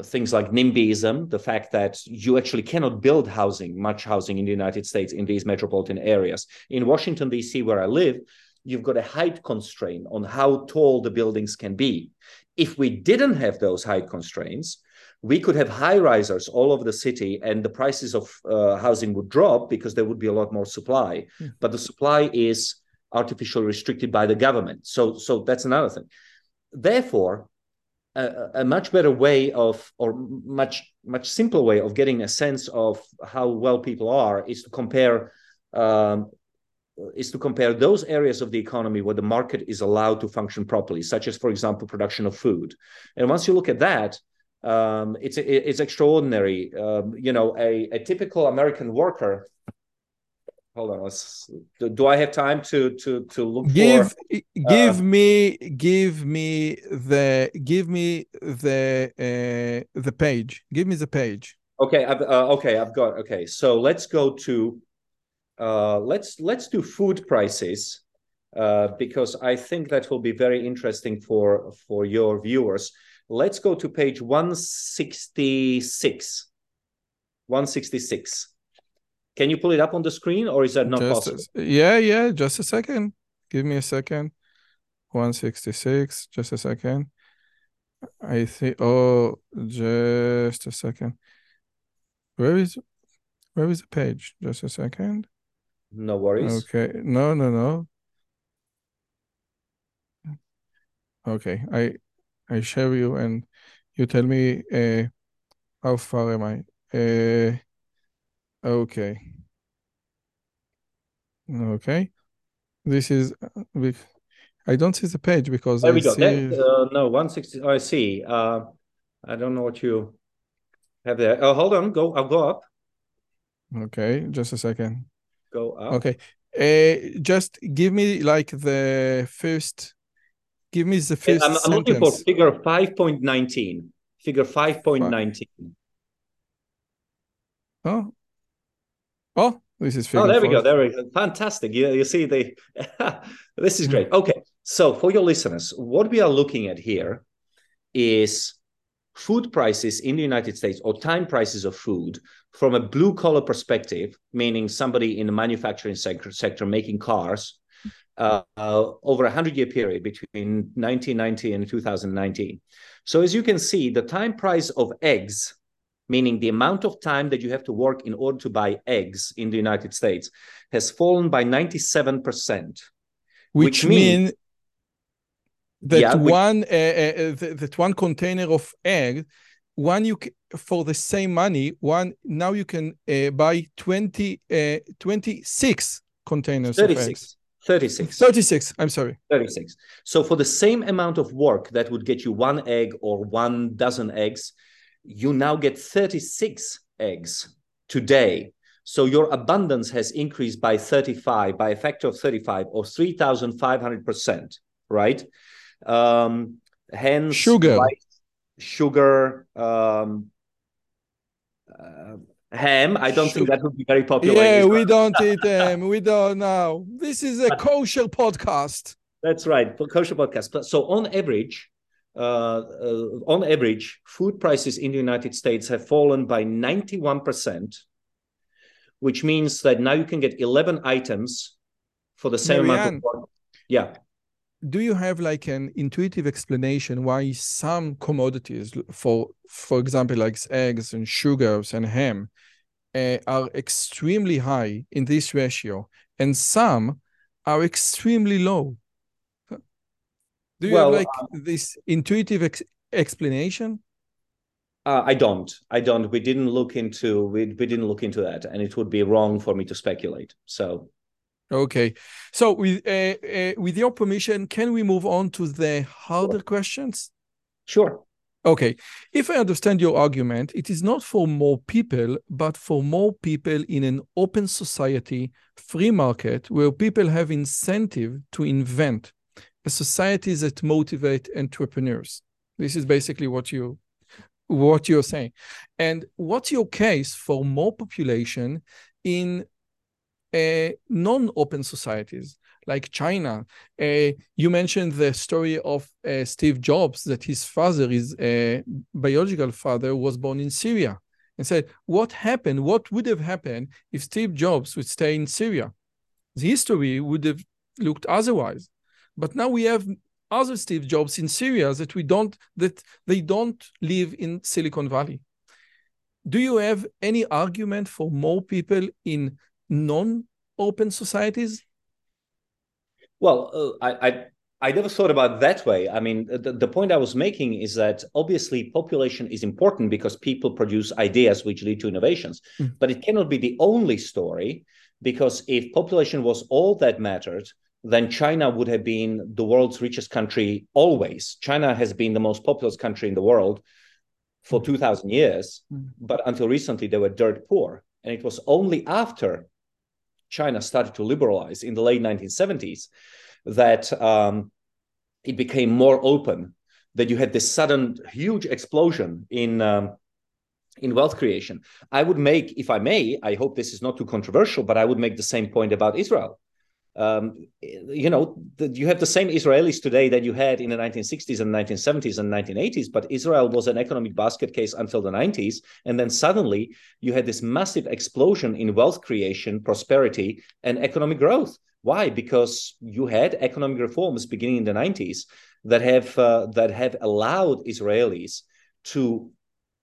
S2: things like NIMBYism, the fact that you actually cannot build housing, much housing in the United States in these metropolitan areas. In Washington D.C., where I live, you've got a height constraint on how tall the buildings can be. If we didn't have those height constraints, we could have high risers all over the city and the prices of uh, housing would drop because there would be a lot more supply. Mm. But the supply is artificially restricted by the government. So, so that's another thing. Therefore, a, a, much better way of, or much much simpler way of getting a sense of how well people are is to compare um, is to compare those areas of the economy where the market is allowed to function properly, such as, for example, production of food. And once you look at that, um, it's it's extraordinary. Um, you know, a, a typical American worker. Hold on, let's. Do I have time to to to look
S1: give
S2: for,
S1: give uh, me give me the give me the uh, the page. Give me the page.
S2: Okay, I've, uh, okay, I've got okay. So let's go to uh, let's let's do food prices uh, because I think that will be very interesting for for your viewers. Let's go to page 166. 166. Can you pull it up on the screen or is that not
S1: just
S2: possible?
S1: A, yeah, yeah, just a second. Give me a second. 166, just a second. I think oh just a second. Where is where is the page? Just a second.
S2: No worries.
S1: Okay. No, no, no. Okay. I I show you and you tell me uh, how far am I? Uh, okay. Okay. This is I don't see the page because
S2: there
S1: I
S2: we go.
S1: see...
S2: That, uh, no, 160. Oh, I see. Uh, I don't know what you have there. Oh, hold on. Go. I'll go up.
S1: Okay, just a second
S2: go up.
S1: Okay. Uh, just give me like the first. Give me the first.
S2: I'm, I'm looking for figure five point nineteen. Figure five point nineteen.
S1: Oh. Oh, this is.
S2: oh, there we go. There we go. Fantastic. You, you see the. this is great. Okay, so for your listeners, what we are looking at here is food prices in the United States or time prices of food from a blue collar perspective, meaning somebody in the manufacturing sector, sector making cars, uh, uh, over a 100 year period between 1990 and 2019. So, as you can see, the time price of eggs, meaning the amount of time that you have to work in order to buy eggs in the United States, has fallen by 97%.
S1: Which, which means that yeah, one uh, uh, that, that one container of egg one you for the same money one now you can uh, buy 20 uh, 26 containers 36
S2: 36
S1: 36 i'm sorry.
S2: 36 so for the same amount of work that would get you one egg or one dozen eggs you now get 36 eggs today so your abundance has increased by 35 by a factor of 35 or 3500% right um, hence
S1: sugar,
S2: sugar, um, uh, ham. I don't sugar. think that would be very popular.
S1: Yeah, we don't eat ham. We don't know. This is a kosher podcast.
S2: That's right, kosher podcast. So on average, on average, food prices in the United States have fallen by 91%, which means that now you can get 11 items for the same Marian, amount of. Yeah
S1: do you have like an intuitive explanation why some commodities for for example like eggs and sugars and ham uh, are extremely high in this ratio, and some are extremely low. Do you well, have like uh, this intuitive ex explanation?
S2: Uh, I don't. I don't. We didn't look into we we didn't look into that, and it would be wrong for me to speculate. So,
S1: okay. So with uh, uh, with your permission, can we move on to the harder questions?
S2: Sure.
S1: Okay. If I understand your argument, it is not for more people, but for more people in an open society, free market, where people have incentive to invent, a society that motivate entrepreneurs. This is basically what you what you're saying. And what's your case for more population in uh, non-open societies like China? Uh, you mentioned the story of uh, Steve Jobs that his father, his uh, biological father, was born in Syria, and said, "What happened? What would have happened if Steve Jobs would stay in Syria? The history would have looked otherwise." But now we have other Steve Jobs in Syria that we don't that they don't live in Silicon Valley. Do you have any argument for more people in non-open societies?
S2: Well, uh, I, I I never thought about that way. I mean, the, the point I was making is that obviously population is important because people produce ideas which lead to innovations, mm. but it cannot be the only story because if population was all that mattered, then China would have been the world's richest country always. China has been the most populous country in the world for mm. 2000 years, mm. but until recently they were dirt poor. And it was only after China started to liberalize in the late 1970s that um, it became more open, that you had this sudden huge explosion in. Um, in wealth creation. I would make, if I may, I hope this is not too controversial, but I would make the same point about Israel um, you know, the, you have the same Israelis today that you had in the 1960s and 1970s and 1980s, but Israel was an economic basket case until the 90s. And then suddenly you had this massive explosion in wealth creation, prosperity, and economic growth. Why? Because you had economic reforms beginning in the 90s that have uh, that have allowed Israelis to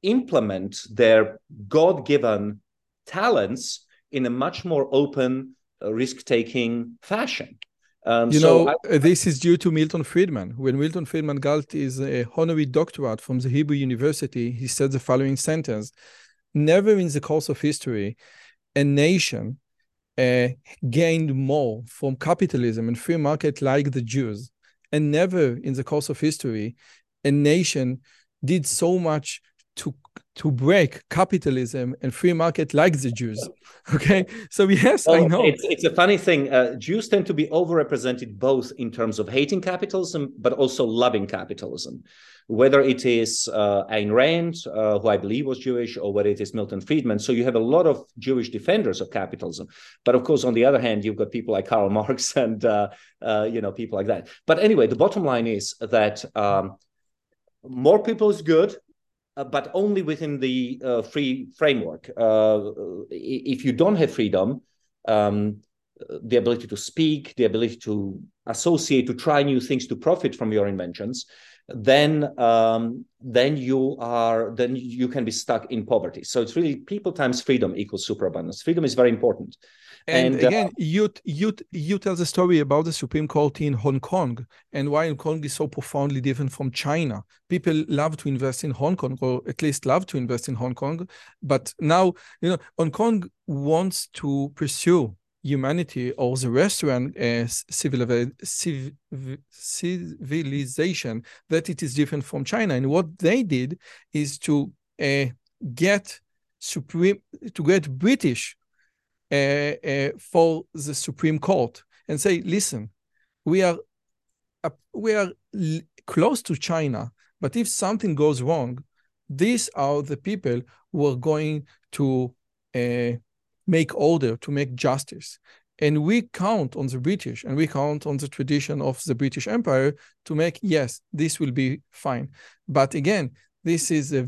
S2: implement their God-given talents in a much more open risk-taking fashion.
S1: Um, you so know, I, this is due to Milton Friedman. When Milton Friedman got his uh, honorary doctorate from the Hebrew University, he said the following sentence Never in the course of history, a nation uh, gained more from capitalism and free market like the Jews. And never in the course of history, a nation did so much to to break capitalism and free market like the Jews. Okay, so yes, well, I know
S2: it's it's a funny thing. Uh, Jews tend to be overrepresented both in terms of hating capitalism, but also loving capitalism. Whether it is uh, Ayn Rand, uh, who I believe was Jewish, or whether it is Milton Friedman, so you have a lot of Jewish defenders of capitalism. But of course, on the other hand, you've got people like Karl Marx and uh, uh, you know people like that. But anyway, the bottom line is that. Um, more people is good uh, but only within the uh, free framework. Uh, if you don't have freedom, um, the ability to speak, the ability to associate, to try new things, to profit from your inventions, then um, then you are then you can be stuck in poverty. So it's really people times freedom equals superabundance. Freedom is very important.
S1: And, and again, uh, you you you tell the story about the Supreme Court in Hong Kong and why Hong Kong is so profoundly different from China. People love to invest in Hong Kong, or at least love to invest in Hong Kong. But now, you know, Hong Kong wants to pursue humanity or the restaurant as civilization that it is different from China. And what they did is to uh, get supreme to get British uh, uh, for the Supreme Court and say, listen, we are uh, we are close to China, but if something goes wrong, these are the people who are going to uh, make order, to make justice. And we count on the British and we count on the tradition of the British Empire to make, yes, this will be fine. But again, this is a,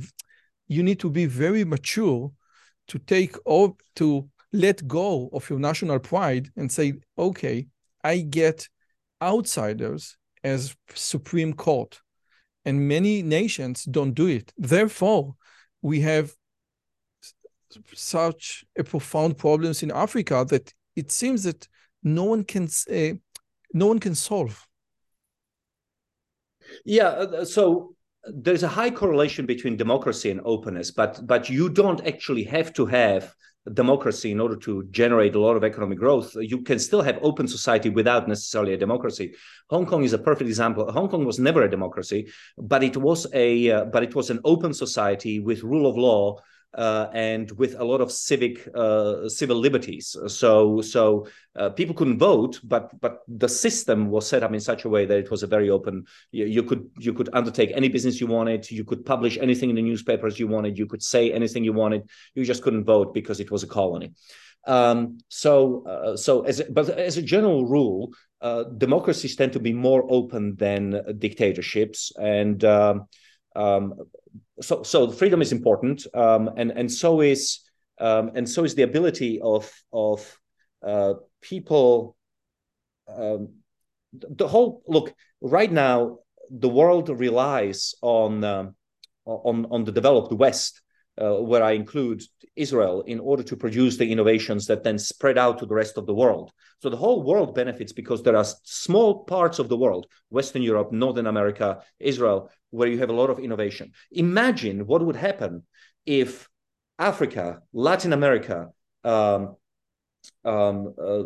S1: you need to be very mature to take all, to let go of your national pride and say, okay, I get outsiders as Supreme Court. And many nations don't do it. Therefore, we have such a profound problems in Africa that it seems that no one can uh, no one can solve.
S2: Yeah, uh, so there's a high correlation between democracy and openness, but but you don't actually have to have democracy in order to generate a lot of economic growth. You can still have open society without necessarily a democracy. Hong Kong is a perfect example. Hong Kong was never a democracy, but it was a uh, but it was an open society with rule of law uh, and with a lot of civic uh, civil liberties. So so uh, people couldn't vote, but but the system was set up in such a way that it was a very open. You, you, could you could undertake any business you wanted. You could publish anything in the newspapers you wanted. You could say anything you wanted. You just couldn't vote because it was a colony. Um, so uh, so as but as a general rule, uh, democracies tend to be more open than dictatorships and. Um, um, so so freedom is important, um, and and so is um, and so is the ability of of uh, people. Um, the whole look right now, the world relies on um, on on the developed West, uh, where I include Israel, in order to produce the innovations that then spread out to the rest of the world. So the whole world benefits because there are small parts of the world, Western Europe, Northern America, Israel, where you have a lot of innovation. Imagine what would happen if Africa, Latin America, um, um, uh,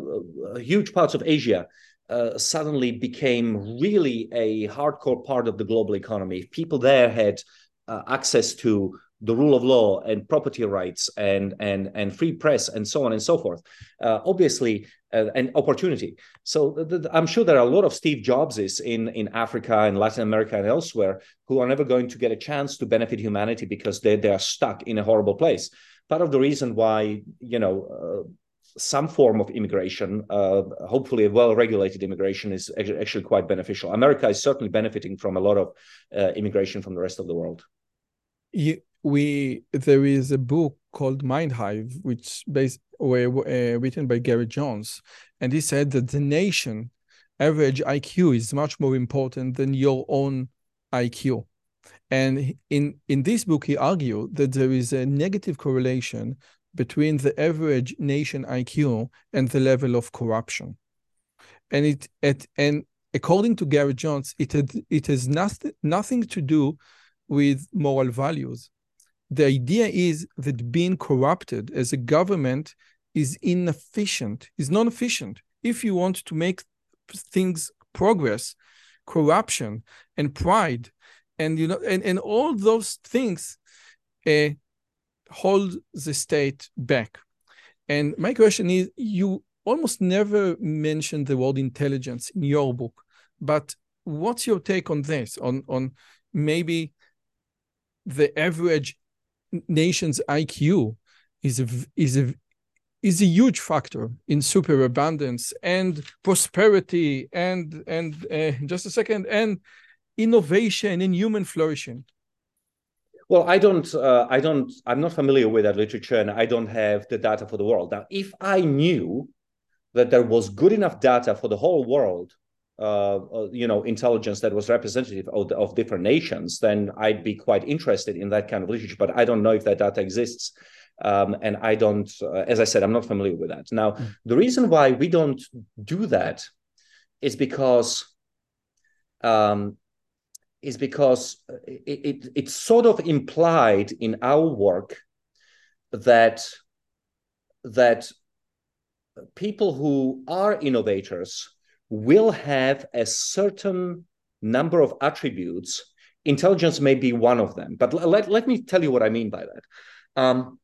S2: uh, huge parts of Asia uh, suddenly became really a hardcore part of the global economy. If people there had uh, access to the rule of law and property rights and and and free press and so on and so forth uh, obviously uh, an opportunity so th- th- i'm sure there are a lot of steve jobses in in africa and latin america and elsewhere who are never going to get a chance to benefit humanity because they, they are stuck in a horrible place part of the reason why you know uh, some form of immigration, uh, hopefully a well-regulated immigration, is actually quite beneficial. America is certainly benefiting from a lot of uh, immigration from the rest of the world.
S1: You, we there is a book called Mind Hive, which based were uh, written by Garett Jones, and he said that the nation average IQ is much more important than your own IQ. And in in this book, he argued that there is a negative correlation between the average nation IQ and the level of corruption. And it at and according to Garett Jones, it had, it has nothing nothing to do with moral values the idea is that being corrupted as a government is inefficient, is non-efficient. If you want to make things progress, corruption and pride, and you know, and, and all those things uh, hold the state back. And my question is, you almost never mention the word intelligence in your book, but what's your take on this? On on maybe the average nation's IQ is a, is a is a huge factor in superabundance and prosperity and and uh, just a second and innovation in human flourishing.
S2: Well i don't uh, i don't i'm not familiar with that literature and i don't have the data for the world. Now if i knew that there was good enough data for the whole world you know intelligence that was representative of, of, different nations, then I'd be quite interested in that kind of literature. But I don't know if that data exists, um, and I don't. Uh, as I said, I'm not familiar with that. Now, mm. the reason why we don't do that is because um, is because it, it it's sort of implied in our work that that people who are innovators will have a certain number of attributes. Intelligence may be one of them, but let, let me tell you what I mean by that. Um,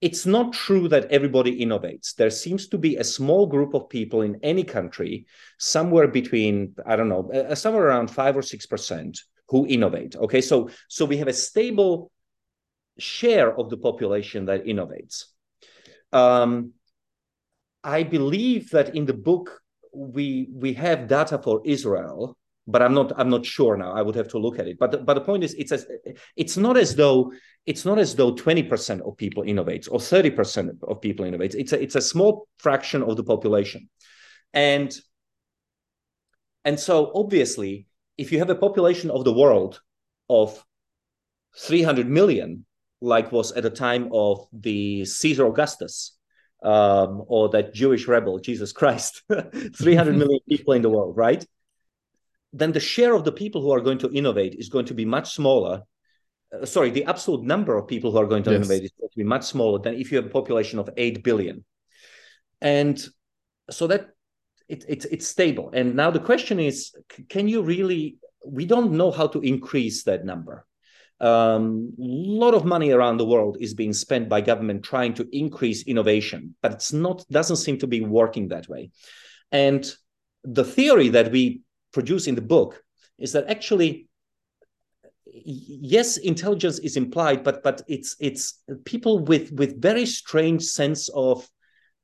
S2: it's not true that everybody innovates. There seems to be a small group of people in any country, somewhere between, I don't know, uh, somewhere around five or 6% who innovate. Okay, so, so we have a stable share of the population that innovates. Um, I believe that in the book we we have data for Israel, but I'm not I'm not sure now. I would have to look at it. But the, but the point is, it's as it's not as though it's not as though 20% of people innovates or 30% of people innovates. It's a it's a small fraction of the population, and and so obviously, if you have a population of the world of 300 million, like was at the time of the Caesar Augustus um, or that Jewish rebel, Jesus Christ, 300 million people in the world, right? Then the share of the people who are going to innovate is going to be much smaller. Uh, sorry, the absolute number of people who are going to yes. innovate is going to be much smaller than if you have a population of 8 billion. And so that it, it, it's stable. And now the question is can you really, we don't know how to increase that number a um, lot of money around the world is being spent by government trying to increase innovation, but it's not doesn't seem to be working that way. And the theory that we produce in the book is that actually yes intelligence is implied but but it's it's people with with very strange sense of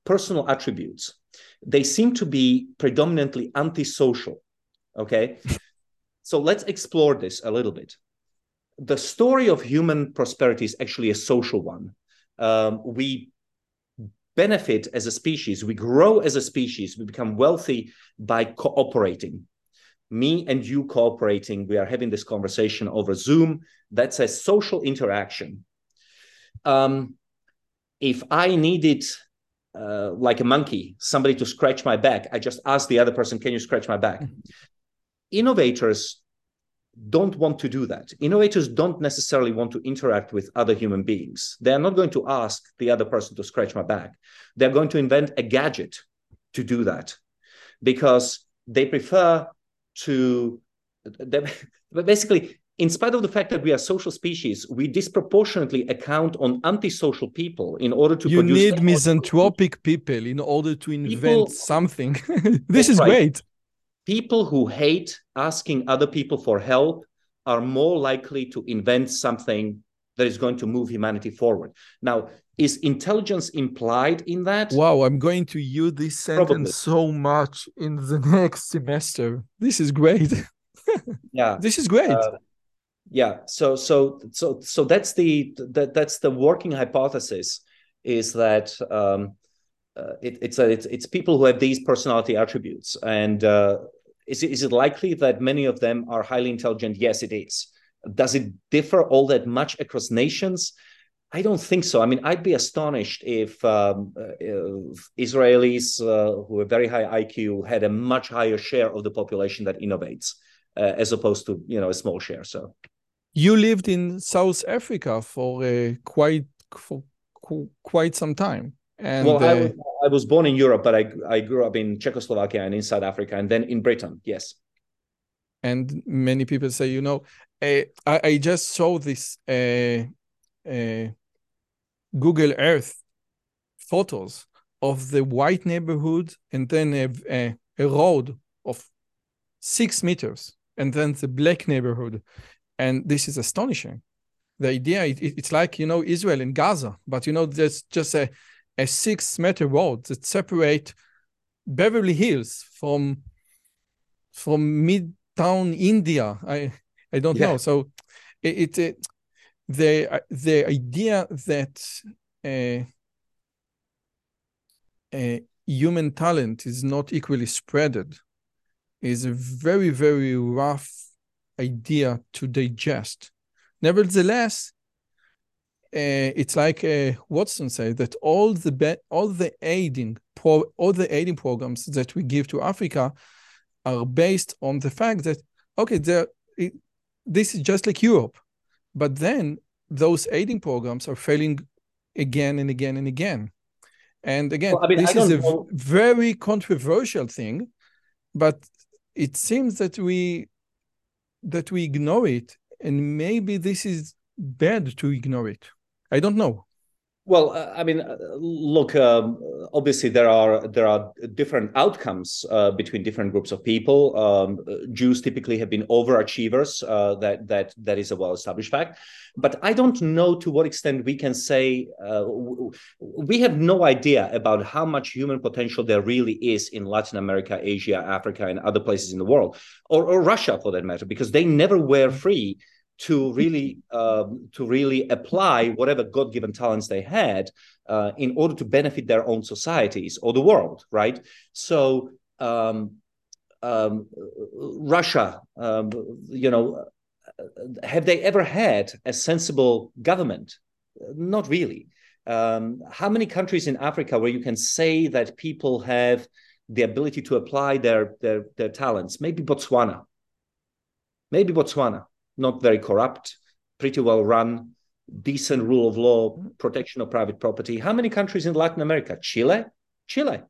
S2: personal attributes. They seem to be predominantly antisocial okay? So let's explore this a little bit the story of human prosperity is actually a social one. Um, we benefit as a species, we grow as a species, we become wealthy by cooperating. Me and you cooperating, we are having this conversation over Zoom. That's a social interaction. Um, if I needed, uh, like a monkey, somebody to scratch my back, I just ask the other person, Can you scratch my back? Mm-hmm. Innovators don't want to do that. Innovators don't necessarily want to interact with other human beings. They are not going to ask the other person to scratch my back. They're going to invent a gadget to do that because they prefer to. Basically, in spite of the fact that we are social species, we disproportionately account on antisocial people in order to.
S1: You need misanthropic people in order to invent people, something. this is right. great
S2: people who hate asking other people for help are more likely to invent something that is going to move humanity forward. Now, is intelligence implied in that?
S1: Wow, I'm going to use this sentence Probably. so much in the next semester. This is great.
S2: yeah,
S1: this is great. Uh,
S2: yeah, so so so so that's the that that's the working hypothesis is that um, uh, it, it's a, it's it's people who have these personality attributes and uh, is it, is it likely that many of them are highly intelligent? Yes, it is. Does it differ all that much across nations? I don't think so. I mean, I'd be astonished if, um, uh, if Israelis uh, who have very high IQ had a much higher share of the population that innovates, uh, as opposed to you know a small share. So,
S1: you lived in South Africa for uh, quite for quite some time. And
S2: well, I, was, I was born in Europe, but I I grew up in Czechoslovakia and in South Africa, and then in Britain. Yes.
S1: And many people say, you know, uh, I, I just saw this uh, uh, Google Earth photos of the white neighborhood, and then a, a, a road of six meters, and then the black neighborhood, and this is astonishing. The idea it, it's like you know Israel and Gaza, but you know there's just a a six meter road that separate Beverly Hills from from midtown India. I I don't yeah. know. So it, it, the the idea that uh, uh, human talent is not equally spreaded is a very very rough idea to digest. Nevertheless, uh, it's like uh, Watson said that all the be- all the aiding pro- all the aiding programs that we give to Africa are based on the fact that okay, there this is just like Europe, but then those aiding programs are failing again and again and again. And again, well, I mean, this is a know. very controversial thing, but it seems that we that we ignore it, and maybe this is bad to ignore it. I don't know.
S2: Well, uh, I mean, uh, look. Um, obviously, there are there are different outcomes uh, between different groups of people. Um, Jews typically have been overachievers. Uh, that that that is a well established fact. But I don't know to what extent we can say uh, we have no idea about how much human potential there really is in Latin America, Asia, Africa, and other places in the world, or, or Russia for that matter, because they never were free to really um, to really apply whatever god-given talents they had uh, in order to benefit their own societies or the world right so um, um, russia um, you know have they ever had a sensible government not really. Um, how many countries in Africa where you can say that people have the ability to apply their their, their talents? Maybe Botswana. Maybe Botswana, not very corrupt, pretty well run, decent rule of law, protection of private property. How many countries in Latin America? Chile, Chile.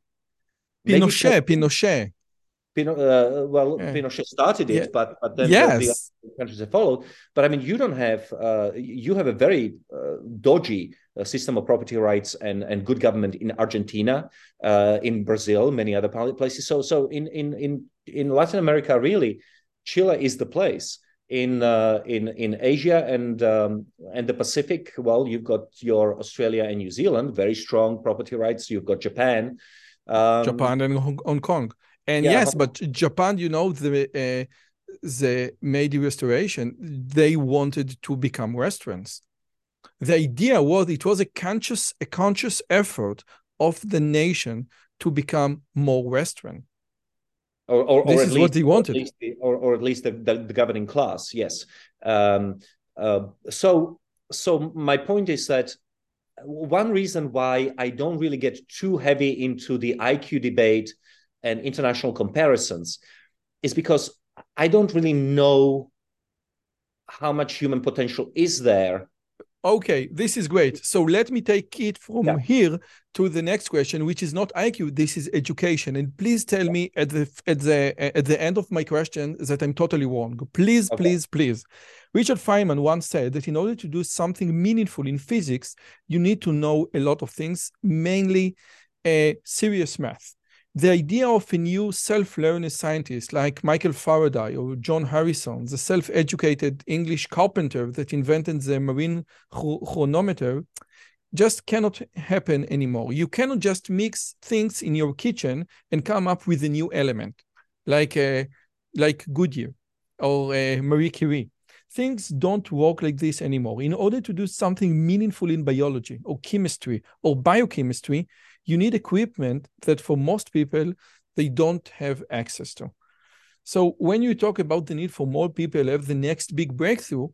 S1: Pinochet, Pinochet.
S2: Pinochet, uh, well, yeah. Pinochet started it, yeah. but but then
S1: yes.
S2: the countries have followed. But I mean, you don't have uh, you have a very uh, dodgy uh, system of property rights and and good government in Argentina, uh, in Brazil, many other places. So so in in in in Latin America, really, Chile is the place. In uh, in in Asia and um, and the Pacific, well, you've got your Australia and New Zealand, very strong property rights. You've got Japan,
S1: um, Japan and Hong Kong. And yeah, yes, but Japan, you know, the uh, the Meiji Restoration, they wanted to become restaurants. The idea was it was a conscious a conscious effort of the nation to become more Western.
S2: Or, or,
S1: this
S2: or
S1: is least, what they wanted,
S2: or at least, the, or, or at least the, the, the governing class. Yes. Um, uh, so, so my point is that one reason why I don't really get too heavy into the IQ debate and international comparisons is because I don't really know how much human potential is there.
S1: Okay, this is great. So let me take it from yeah. here to the next question, which is not IQ. This is education. And please tell me at the at the at the end of my question that I'm totally wrong. Please, okay. please, please. Richard Feynman once said that in order to do something meaningful in physics, you need to know a lot of things, mainly uh, serious math the idea of a new self-learning scientist like Michael Faraday or John Harrison, the self-educated English carpenter that invented the marine chronometer, just cannot happen anymore. You cannot just mix things in your kitchen and come up with a new element, like like Goodyear or uh, Marie Curie. Things don't work like this anymore. In order to do something meaningful in biology or chemistry or biochemistry, you need equipment that for most people they don't have access to. So when you talk about the need for more people have the next big breakthrough,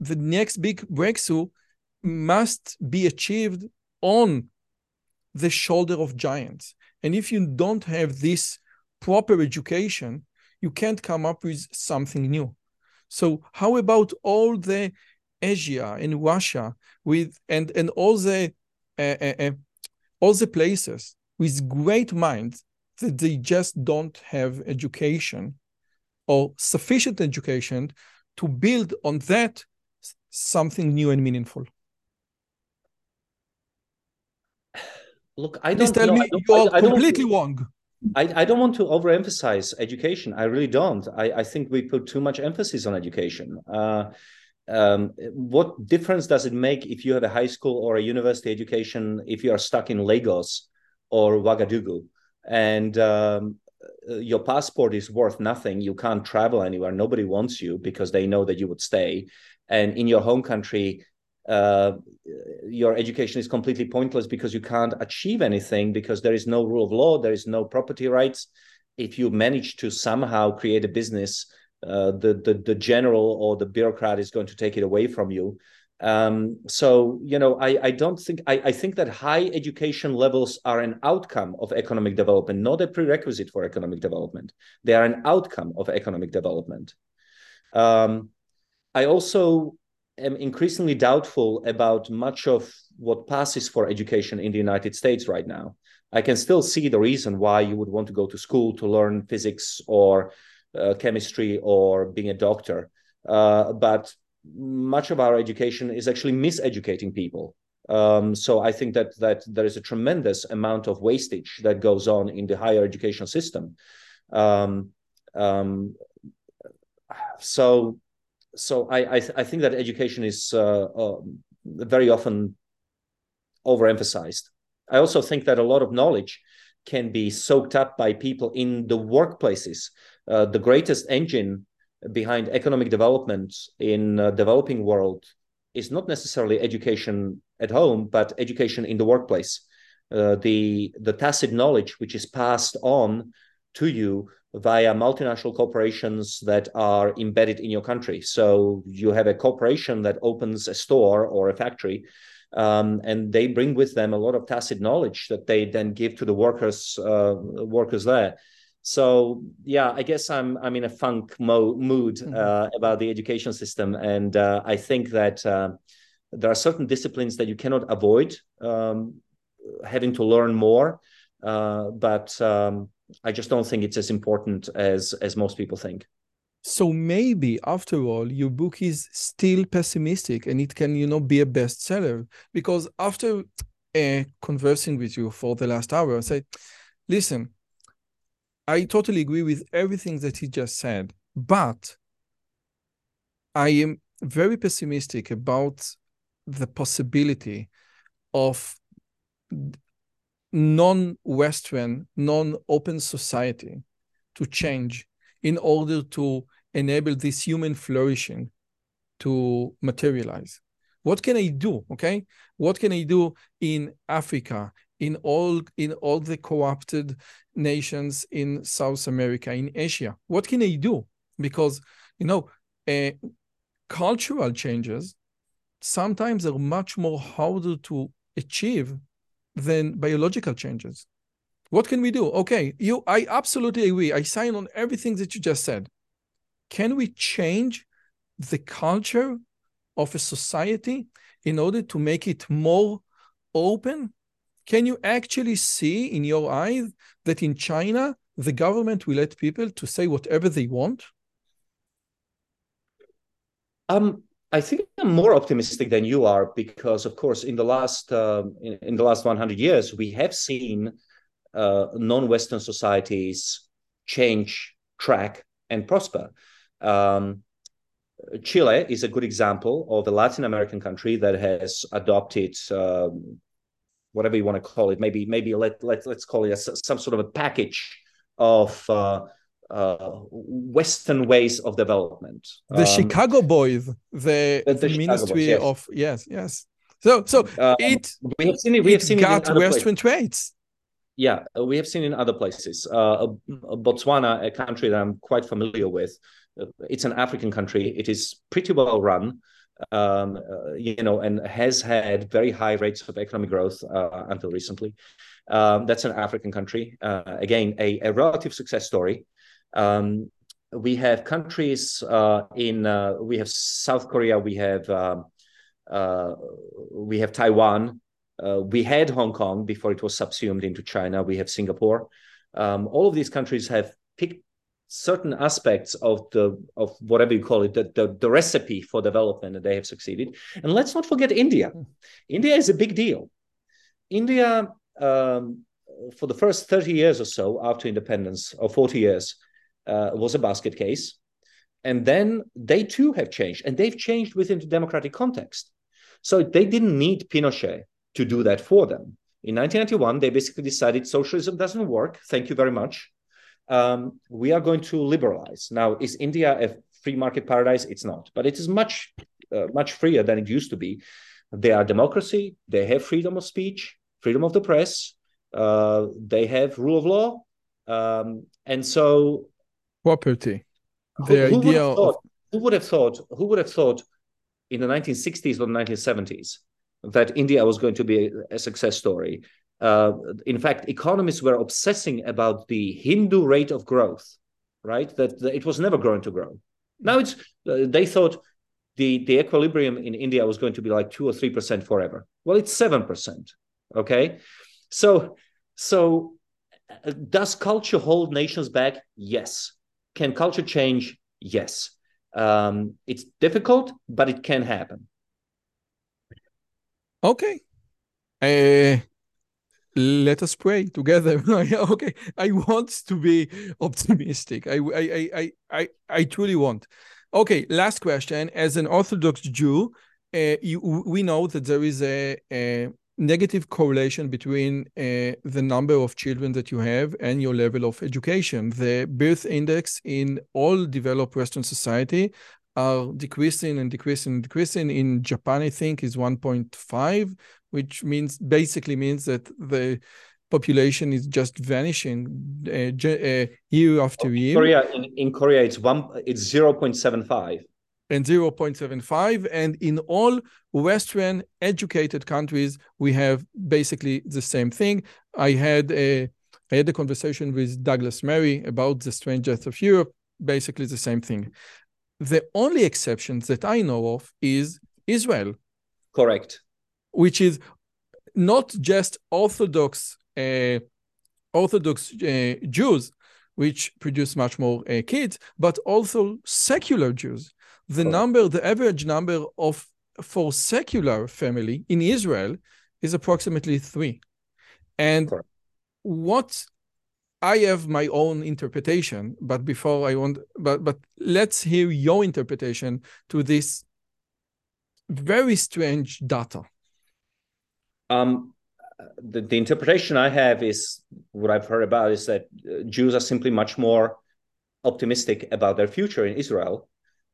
S1: the next big breakthrough must be achieved on the shoulder of giants. And if you don't have this proper education, you can't come up with something new. So how about all the Asia and Russia with and and all the uh, uh, uh all the places with great minds that they just don't have education or sufficient education to build on that something new and meaningful.
S2: Look, I
S1: Please
S2: don't
S1: tell
S2: know.
S1: me you are completely wrong.
S2: I, I don't want to overemphasize education. I really don't. I, I think we put too much emphasis on education. Uh, um, what difference does it make if you have a high school or a university education if you are stuck in Lagos or Ouagadougou and um, your passport is worth nothing? You can't travel anywhere. Nobody wants you because they know that you would stay. And in your home country, uh, your education is completely pointless because you can't achieve anything because there is no rule of law, there is no property rights. If you manage to somehow create a business uh, the, the the general or the bureaucrat is going to take it away from you. Um, so you know, I I don't think I, I think that high education levels are an outcome of economic development, not a prerequisite for economic development. They are an outcome of economic development. Um, I also am increasingly doubtful about much of what passes for education in the United States right now. I can still see the reason why you would want to go to school to learn physics or uh, chemistry or being a doctor. Uh, but much of our education is actually miseducating people. Um, so I think that that there is a tremendous amount of wastage that goes on in the higher education system. Um, um, so so I I, th- I, think that education is uh, uh, very often overemphasized. I also think that a lot of knowledge can be soaked up by people in the workplaces uh, the greatest engine behind economic development in uh, developing world is not necessarily education at home, but education in the workplace. Uh, the the tacit knowledge which is passed on to you via multinational corporations that are embedded in your country. So you have a corporation that opens a store or a factory, um, and they bring with them a lot of tacit knowledge that they then give to the workers uh, workers there. So yeah, I guess I'm I'm in a funk mo- mood mm-hmm. uh, about the education system, and uh, I think that uh, there are certain disciplines that you cannot avoid um, having to learn more, uh, but um, I just don't think it's as important as as most people think.
S1: So maybe after all, your book is still pessimistic, and it can, you know, be a bestseller because after uh, conversing with you for the last hour, I said, listen, I totally agree with everything that he just said, but I am very pessimistic about the possibility of non-Western, non-open society to change in order to enable this human flourishing to materialize. What can I do? Okay, what can I do in Africa, in all in all the corrupted nations in South America, in Asia? What can they do? Because you know, uh, cultural changes sometimes are much more harder to achieve than biological changes. What can we do? Okay, you I absolutely agree. I sign on everything that you just said. Can we change the culture of a society in order to make it more open? Can you actually see in your eyes that in China the government will let people to say whatever they want?
S2: Um, I think I'm more optimistic than you are because, of course, in the last um, in, in, the last 100 years, we have seen uh, non-Western societies change track and prosper. Um, Chile is a good example of a Latin American country that has adopted um, whatever you want to call it. Maybe maybe let let let's call it a, some sort of a package of uh, uh, Western ways of development.
S1: The um, Chicago Boys, the, the, the Ministry Boys, yes. of yes, yes. So so um, it we have seen it. We have seen got it Western places. traits.
S2: Yeah, uh, we have seen in other places. Uh, Botswana, a country that I'm quite familiar with, uh, it's an African country. It is pretty well run. Um, uh, you know, and has had very high rates of economic growth uh, until recently. Um, that's an African country. Uh, again, a, a relative success story. Um, we have countries uh, in uh, we have South Korea, we have um, uh, we have Taiwan, we had Hong Kong before it was subsumed into China. We have Singapore. Um, all of these countries have picked certain aspects of the of whatever you call it the, the, the recipe for development and they have succeeded and let's not forget india india is a big deal india um, for the first 30 years or so after independence or 40 years uh, was a basket case. And then they too have changed, and they've changed within the democratic context. So they didn't need Pinochet to do that for them. In 1991, they basically decided socialism doesn't work. Thank you very much. Um, we are going to liberalize. Now, is India a free market paradise? It's not, but it is much, uh, much freer than it used to be. They are democracy. They have freedom of speech, freedom of the press. Uh, they have rule of law, um, and so
S1: property.
S2: The who, who idea thought, of... who would have thought who would have thought in the 1960s or 1970s that India was going to be a, a success story. Uh, in fact, economists were obsessing about the Hindu rate of growth, right? That, that it was never going to grow. Now it's uh, they thought the the equilibrium in India was going to be like two or three percent forever. Well, it's seven percent. Okay, so so uh, does culture hold nations back? Yes. Can culture change? Yes. Um, it's difficult, but it can happen.
S1: Okay. Uh, let us pray together. okay. I want to be optimistic. I, I, I, I, I truly want. Okay. Last question. As an Orthodox Jew, uh, you, we know that there is a, a negative correlation between uh, the number of children that you have and your level of education. The birth index in all developed Western society are decreasing and decreasing and decreasing. In Japan, I think is 1.5, which means basically means that the population is just vanishing uh, uh, year after year.
S2: Korea in, in Korea it's one it's zero point seven five.
S1: And 0.75 and in all western educated countries we have basically the same thing i had a i had a conversation with douglas murray about the strange death of europe basically the same thing the only exception that i know of is israel
S2: correct
S1: which is not just orthodox uh, orthodox uh, jews which produce much more uh, kids but also secular jews the correct. number the average number of for secular family in Israel is approximately three. And Correct. what I have my own interpretation, but before I want, but but let's hear your interpretation to this very strange data.
S2: Um, the, the interpretation I have is what I've heard about is that uh, Jews are simply much more optimistic about their future in Israel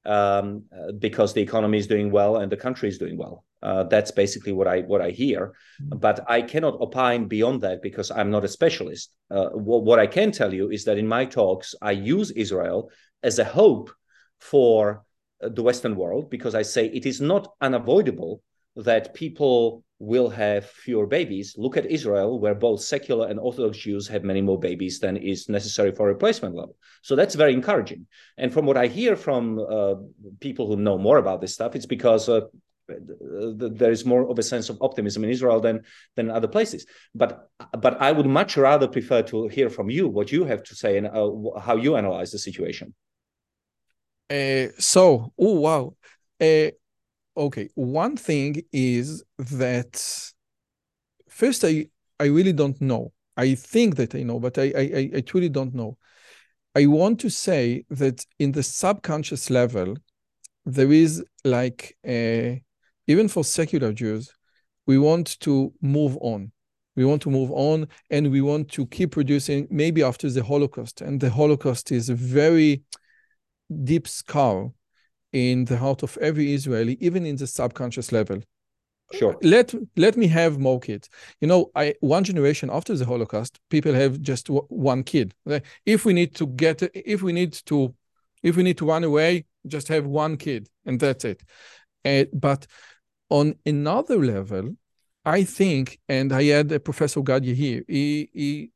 S2: um, uh, because the economy is doing well and the country is doing well. Uh, that's basically what I what I hear, mm-hmm. but I cannot opine beyond that because I'm not a specialist. Uh, what, what I can tell you is that in my talks I use Israel as a hope for uh, the Western world because I say it is not unavoidable that people will have fewer babies. Look at Israel, where both secular and Orthodox Jews have many more babies than is necessary for replacement level. So that's very encouraging. And from what I hear from uh, people who know more about this stuff, it's because uh, there is more of a sense of optimism in Israel than than other places. But but I would much rather prefer to hear from you what you have to say and uh, how you analyze the situation.
S1: Uh, so, oh wow. Uh, okay one thing is that first i i really don't know i think that i know but i i i truly don't know i want to say that in the subconscious level there is like a, even for secular jews we want to move on we want to move on and we want to keep producing maybe after the holocaust and the holocaust is a very deep scar in the heart of every Israeli, even in the subconscious level.
S2: Sure.
S1: Let let me have more kids. You know, I one generation after the Holocaust, people have just w- one kid. If we need to get, if we need to, if we need to run away, just have one kid, and that's it. Uh, but on another level, I think, and I had a Professor Gadya here. He he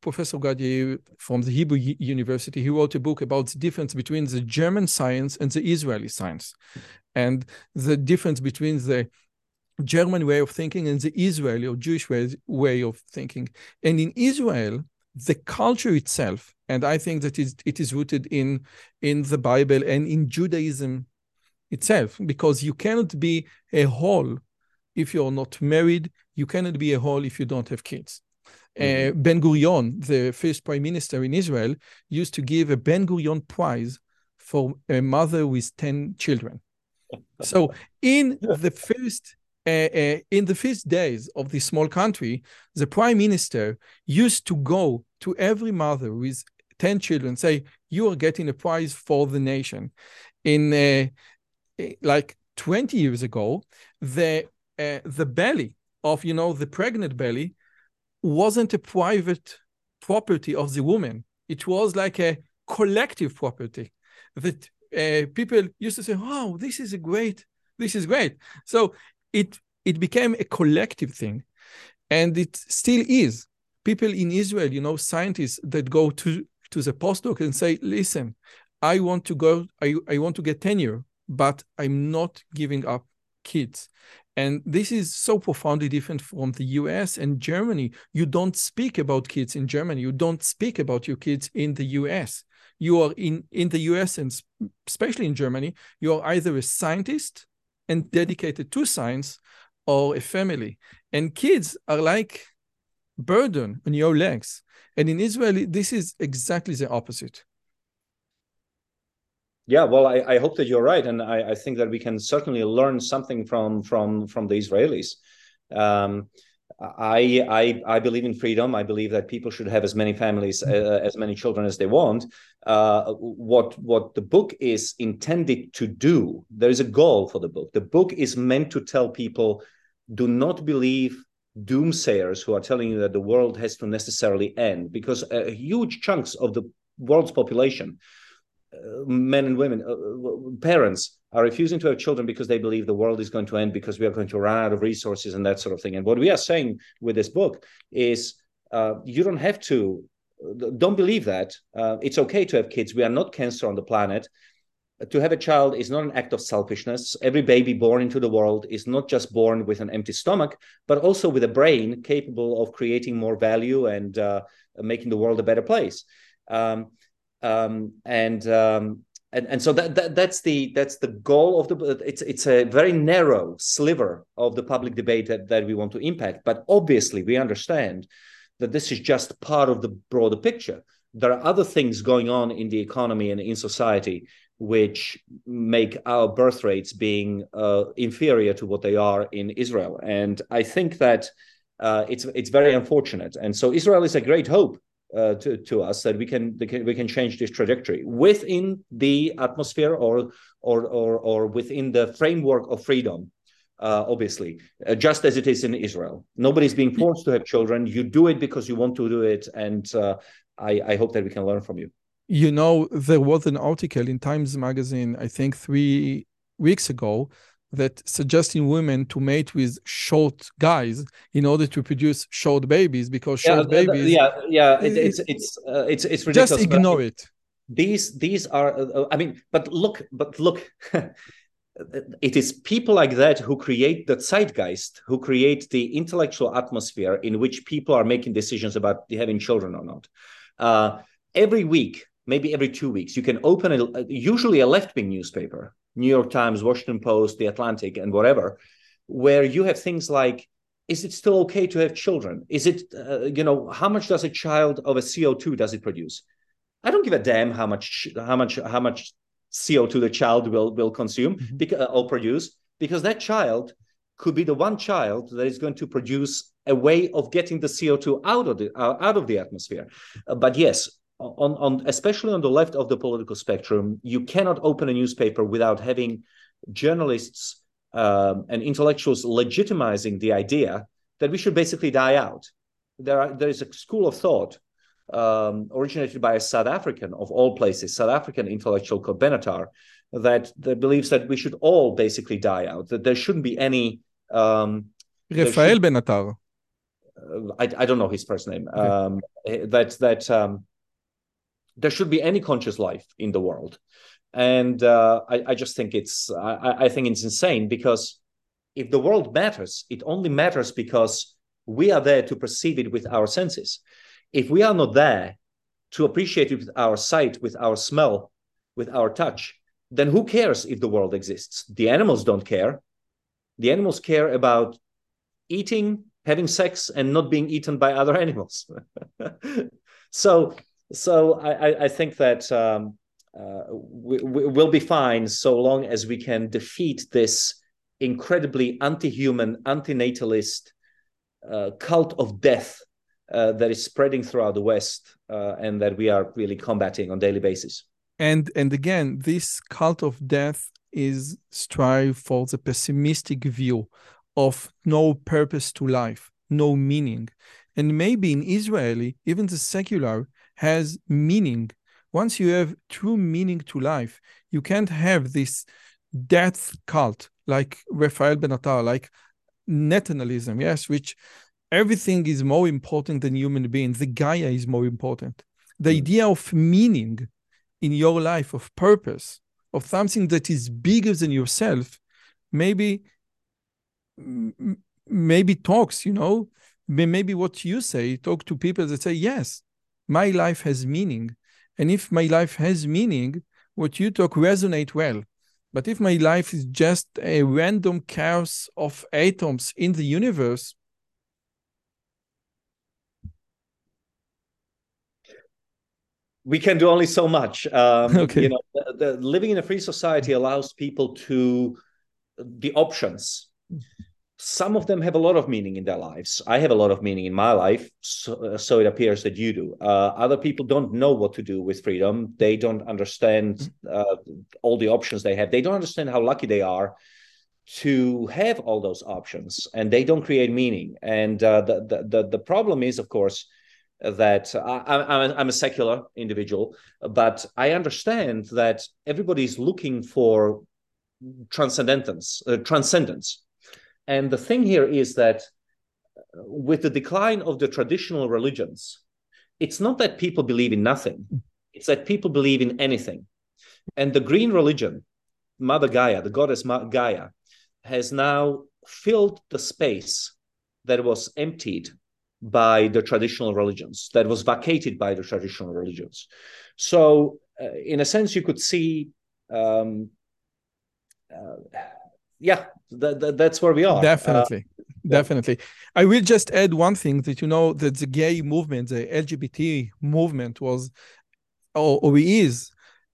S1: Professor Gadya from the Hebrew University, he wrote a book about the difference between the German science and the Israeli science, and the difference between the German way of thinking and the Israeli or Jewish way, way of thinking. And in Israel, the culture itself, and I think that it is rooted in, in the Bible and in Judaism itself, because you cannot be a whole if you're not married, you cannot be a whole if you don't have kids. Mm-hmm. Uh, ben Gurion, the first prime minister in Israel, used to give a Ben Gurion prize for a mother with 10 children. So in the first uh, uh, in the first days of this small country, the prime minister used to go to every mother with 10 children, say, You are getting a prize for the nation. In uh, like 20 years ago, the, uh, the belly of, you know, the pregnant belly wasn't a private property of the woman. It was like a collective property that uh, people used to say, "Oh, this is a great, this is great." So it it became a collective thing, and it still is. People in Israel, you know, scientists that go to to the postdoc and say, "Listen, I want to go, I I want to get tenure, but I'm not giving up kids." And this is so profoundly different from the US and Germany. You don't speak about kids in Germany. You don't speak about your kids in the US. You are in, in the US and especially in Germany, you are either a scientist and dedicated to science or a family. And kids are like burden on your legs. And in Israel, this is exactly the opposite.
S2: Yeah, well, I, I hope that you're right, and I, I, think that we can certainly learn something from from from the Israelis. Um, I, I I believe in freedom. I believe that people should have as many families, uh, uh, as many children as they want. Uh, what what the book is intended to do, there is a goal for the book. The book is meant to tell people, do not believe doomsayers who are telling you that the world has to necessarily end because uh, huge chunks of the world's population men and women uh, parents are refusing to have children because they believe the world is going to end because we are going to run out of resources and that sort of thing and what we are saying with this book is uh, you don't have to don't believe that uh, it's okay to have kids we are not cancer on the planet to have a child is not an act of selfishness. Every baby born into the world is not just born with an empty stomach, but also with a brain capable of creating more value and uh, making the world a better place. Um, um, and, um, and and so that, that that's the that's the goal of the it's it's a very narrow sliver of the public debate that, that we want to impact. But obviously, we understand that this is just part of the broader picture. There are other things going on in the economy and in society which make our birth rates being uh, inferior to what they are in Israel. And I think that uh, it's it's very unfortunate. And so Israel is a great hope uh, to to us that we can, we can change this trajectory within the atmosphere or or or, or within the framework of freedom. Uh, obviously, uh, just as it is in Israel, nobody's being forced to have children. You do it because you want to do it, and uh, I, I hope that we can learn from you
S1: you know, there was an article in Times Magazine, I think three weeks ago, that suggesting women to mate with short guys in order to produce short babies because short
S2: yeah,
S1: babies.
S2: Yeah, yeah, it, it's it's uh, it's it's ridiculous.
S1: Just ignore it.
S2: These these are. Uh, I mean, but look, but look. it is people like that who create the zeitgeist, who create the intellectual atmosphere in which people are making decisions about having children or not. Uh, every week, maybe every two weeks, you can open a, usually a left wing newspaper, New York Times, Washington Post, The Atlantic, and whatever, where you have things like, is it still okay to have children? Is it, uh, you know, how much does a child of a CO2 does it produce? I don't give a damn how much, how much, how much CO2 the child will will consume mm-hmm. because, uh, or produce, because that child could be the one child that is going to produce a way of getting the CO2 out of the uh, out of the atmosphere. Uh, but yes, on, on especially on the left of the political spectrum, you cannot open a newspaper without having journalists um, and intellectuals legitimizing the idea that we should basically die out. There, are, there is a school of thought um, originated by a South African, of all places, South African intellectual called Benatar, that, that believes that we should all basically die out, that there shouldn't be any. Um,
S1: Rafael should, Benatar.
S2: Uh, I, I don't know his first name. Okay. Um, that that um, there should be any conscious life in the world. And uh, I, I, just think it's I, I, think it's insane because if the world matters it only matters because we are there to perceive it with our senses. If we are not there to appreciate it with our sight with our smell with our touch then who cares if the world exists? The animals don't care. The animals care about eating having sex and not being eaten by other animals. So so I, I think that um, uh, we, will be fine so long as we can defeat this incredibly anti-human, anti-natalist uh, cult of death uh, that is spreading throughout the West, uh, and that we are really combating on daily basis.
S1: And and again, this cult of death is strive for the pessimistic view of no purpose to life, no meaning, and maybe in Israeli, even the secular has meaning. Once you have true meaning to life, you can't have this death cult like Raphael Benatar, like antinatalism, yes, which everything is more important than human beings. The Gaia is more important. The mm. idea of meaning in your life, of purpose, of something that is bigger than yourself, maybe maybe talks, you know, maybe what you say, talk to people that say, yes, my life has meaning. And if my life has meaning, what you talk resonate well. But if my life is just a random chaos of atoms in the universe,
S2: we can do only so much. Um, okay. You know, the, the, living in a free society allows people to the options some of them have a lot of meaning in their lives. I have a lot of meaning in my life, so, uh, so it appears that you do. Uh, other people don't know what to do with freedom. They don't understand uh, all the options they have. They don't understand how lucky they are to have all those options and they don't create meaning and uh, the, the the problem is of course that I, am a secular individual but i understand that everybody is looking for transcendence uh, transcendence and the thing here is that with the decline of the traditional religions it's not that people believe in nothing it's that people believe in anything and the green religion mother gaia the goddess gaia has now filled the space that was emptied by the traditional religions, that was vacated by the traditional religions. So, uh, in a sense, you could see, um, uh, yeah, th- th- that's where we are.
S1: Definitely. Uh, Definitely. I will just add one thing that you know that the gay movement, the LGBT movement was or, or is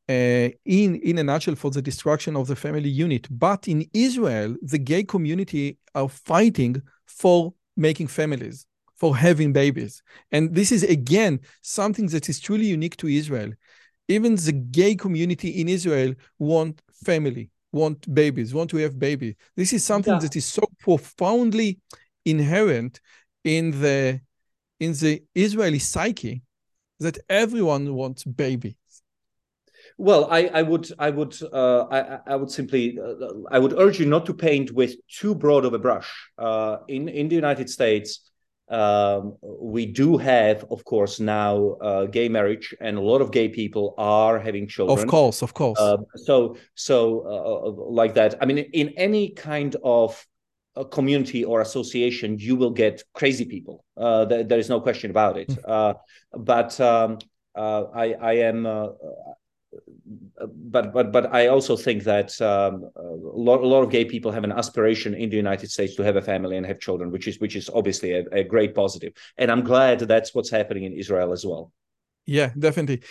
S1: uh, in in a nutshell for the destruction of the family unit. But in Israel, the gay community are fighting for making families, for having babies, and this is again something that is truly unique to Israel. Even the gay community in Israel want family, want babies, want to have babies. This is something yeah. that is so profoundly inherent in the in the Israeli psyche that everyone wants baby
S2: well, I, I would, I would, uh, I, I would simply, uh, I would urge you not to paint with too broad of a brush. Uh, in in the United States, um, we do have, of course, now uh, gay marriage, and a lot of gay people are having children.
S1: Of course, of course.
S2: Uh, so, so uh, like that. I mean, in any kind of a community or association, you will get crazy people. Uh, there, there is no question about it. Hmm. Uh, but um, uh, I, I am but but but I also think that um, a, lot, a lot of gay people have an aspiration in the United States to have a family and have children, which is which is obviously a, a great positive. And I'm glad that's what's happening in Israel as well.
S1: Yeah, definitely.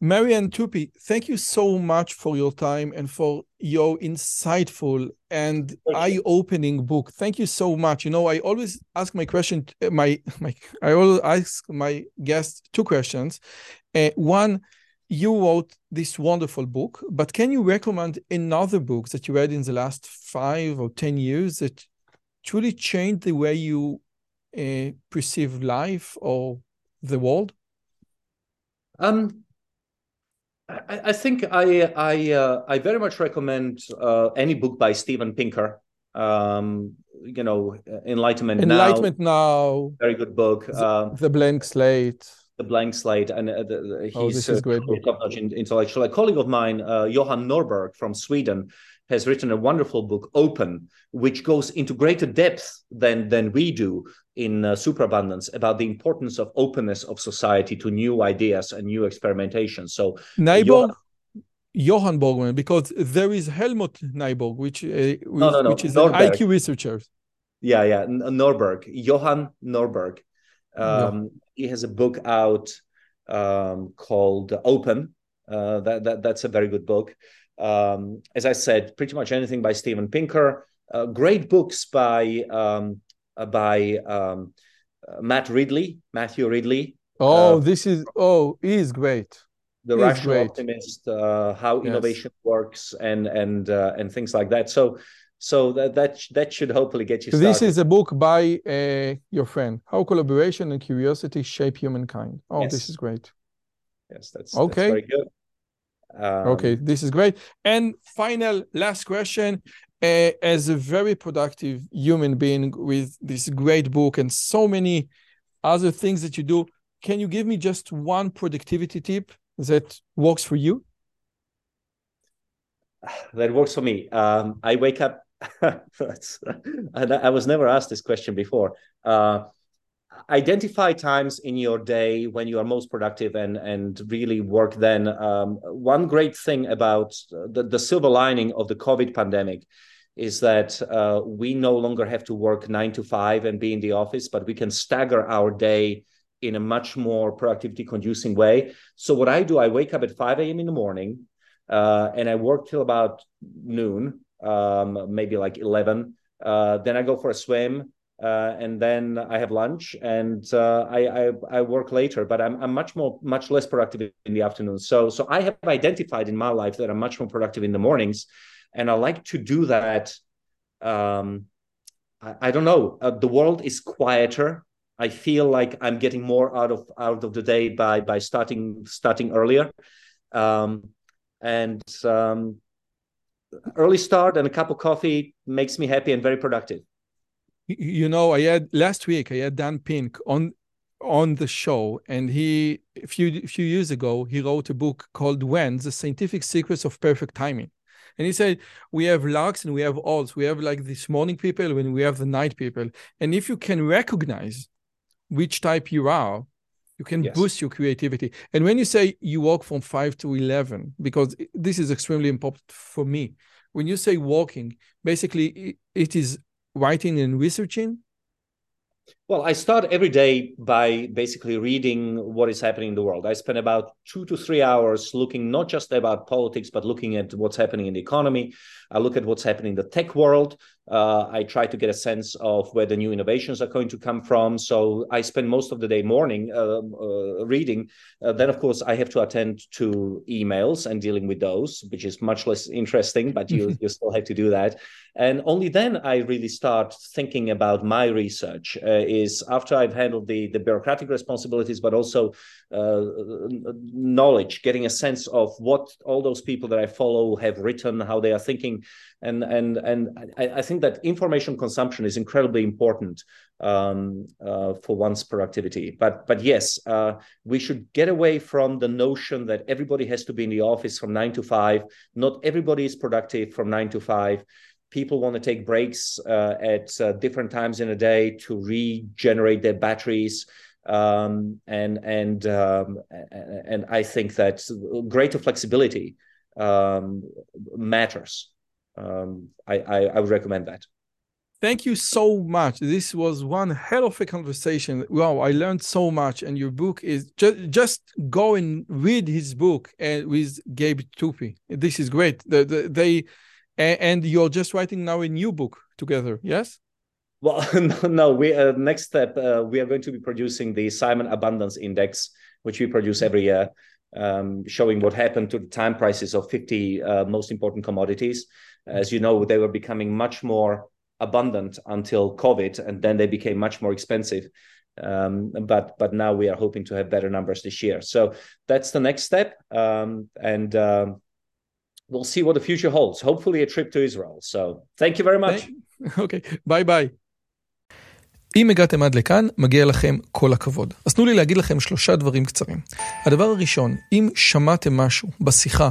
S1: Marian Tupy, thank you so much for your time and for your insightful and eye-opening book. Thank you so much. You know, I always ask my question, my my, I always ask my guests two questions. Uh, one, you wrote this wonderful book, but can you recommend another book that you read in the last five or 10 years that truly changed the way you uh, perceive life or the world?
S2: Um, I, I think I I uh, I very much recommend uh, any book by Steven Pinker. Um, you know, Enlightenment,
S1: Enlightenment now, Enlightenment now.
S2: Very good book.
S1: The, um, the Blank Slate
S2: the blank slate, and uh, the,
S1: oh, he's great
S2: top-notch intellectual. A colleague of mine, uh, Johan Norberg from Sweden, has written a wonderful book, Open, which goes into greater depth than than we do in uh, Superabundance about the importance of openness of society to new ideas and new experimentation. So,
S1: Nyborg, Johan, Johan Borgman, because there is Helmut Nyborg, which uh, which, no, no, no. which is Norberg. an IQ researcher.
S2: Yeah, yeah, Norberg, Johan Norberg. Um, yeah he has a book out um, called Open. Uh, that, that that's a very good book. Um, as I said, pretty much anything by Steven Pinker. Uh, great books by um, uh, by um, uh, Matt Ridley, Matthew Ridley.
S1: Oh, uh, this is oh, he is great.
S2: The he Rational Optimist, uh, how yes. innovation works, and and and things like that. So so that that that should hopefully get you started.
S1: This is a book by uh, your friend. How collaboration and curiosity shape humankind. Oh, yes. this is great.
S2: Yes, that's okay. That's very good.
S1: Um, okay, this is great. And final last question. Uh, as a very productive human being with this great book and so many other things that you do, can you give me just one productivity tip that works for you?
S2: That works for me. Um, I wake up I was never asked this question before. Uh, identify times in your day when you are most productive and and really work then. Um, one great thing about the, the silver lining of the covid pandemic is that uh, we no longer have to work nine to five and be in the office but we can stagger our day in a much more productivity conducing way. So what i do i wake up at 5 a.m in the morning uh, and i work till about noon um, maybe like 11. Uh, then I go for a swim. Uh, and then I have lunch and uh, I, I, I work later, but I'm I'm much more much less productive in the afternoon. So so I have identified in my life that I'm much more productive in the mornings, and I like to do that um, I, I, don't know. Uh, the world is quieter. I feel like I'm getting more out of out of the day by by starting starting earlier, um, and um, early start and a cup of coffee makes me happy and very productive.
S1: You know, I had last week I had Dan Pink on on the show, and he a few a few years ago he wrote a book called "When: The Scientific Secrets of Perfect Timing." And he said, we have larks and we have owls. We have like this morning people and we have the night people. And if you can recognize which type you are, you can yes. boost your creativity. And when you say you walk from five to 11, because this is extremely important for me, when you say walking, basically it is writing and researching
S2: well, I start every day by basically reading what is happening in the world. I spend about two to three hours looking not just about politics, but looking at what's happening in the economy. I look at what's happening in the tech world. Uh, I try to get a sense of where the new innovations are going to come from. So I spend most of the day morning uh, uh, reading. Uh, then, of course, I have to attend to emails and dealing with those, which is much less interesting, but you, you still have to do that. And only then I really start thinking about my research. Uh, is after I've handled the the bureaucratic responsibilities, but also uh, knowledge, getting a sense of what all those people that I follow have written, how they are thinking, and and and I, I think that information consumption is incredibly important um, uh, for one's productivity. But but yes, uh, we should get away from the notion that everybody has to be in the office from nine to five. Not everybody is productive from nine to five people want to take breaks uh, at uh, different times in a day to regenerate their batteries um, and and um, and I think that greater flexibility um, matters. Um, I, I, I would recommend that.
S1: Thank you so much. This was one hell of a conversation. Wow, I learned so much. And your book is just just go and read his book and uh, with Gabe Tupy. This is great. The, the, they and you're just writing now a new book together. Yes.
S2: Well, no, no. We uh, next step uh, we are going to be producing the Simon Abundance Index, which we produce every year, um, showing what happened to the time prices of 50 uh, most important commodities. As you know, they were becoming much more abundant until COVID, and then they became much more expensive. Um, but but now we are hoping to have better numbers this year. So that's the next step, um, and um, we'll see what the future holds. Hopefully, a trip to Israel. So thank you very much.
S1: Okay, bye bye. אם הגעתם עד לכאן, מגיע לכם כל הכבוד. אז תנו לי להגיד לכם שלושה דברים קצרים. הדבר הראשון, אם שמעתם משהו בשיחה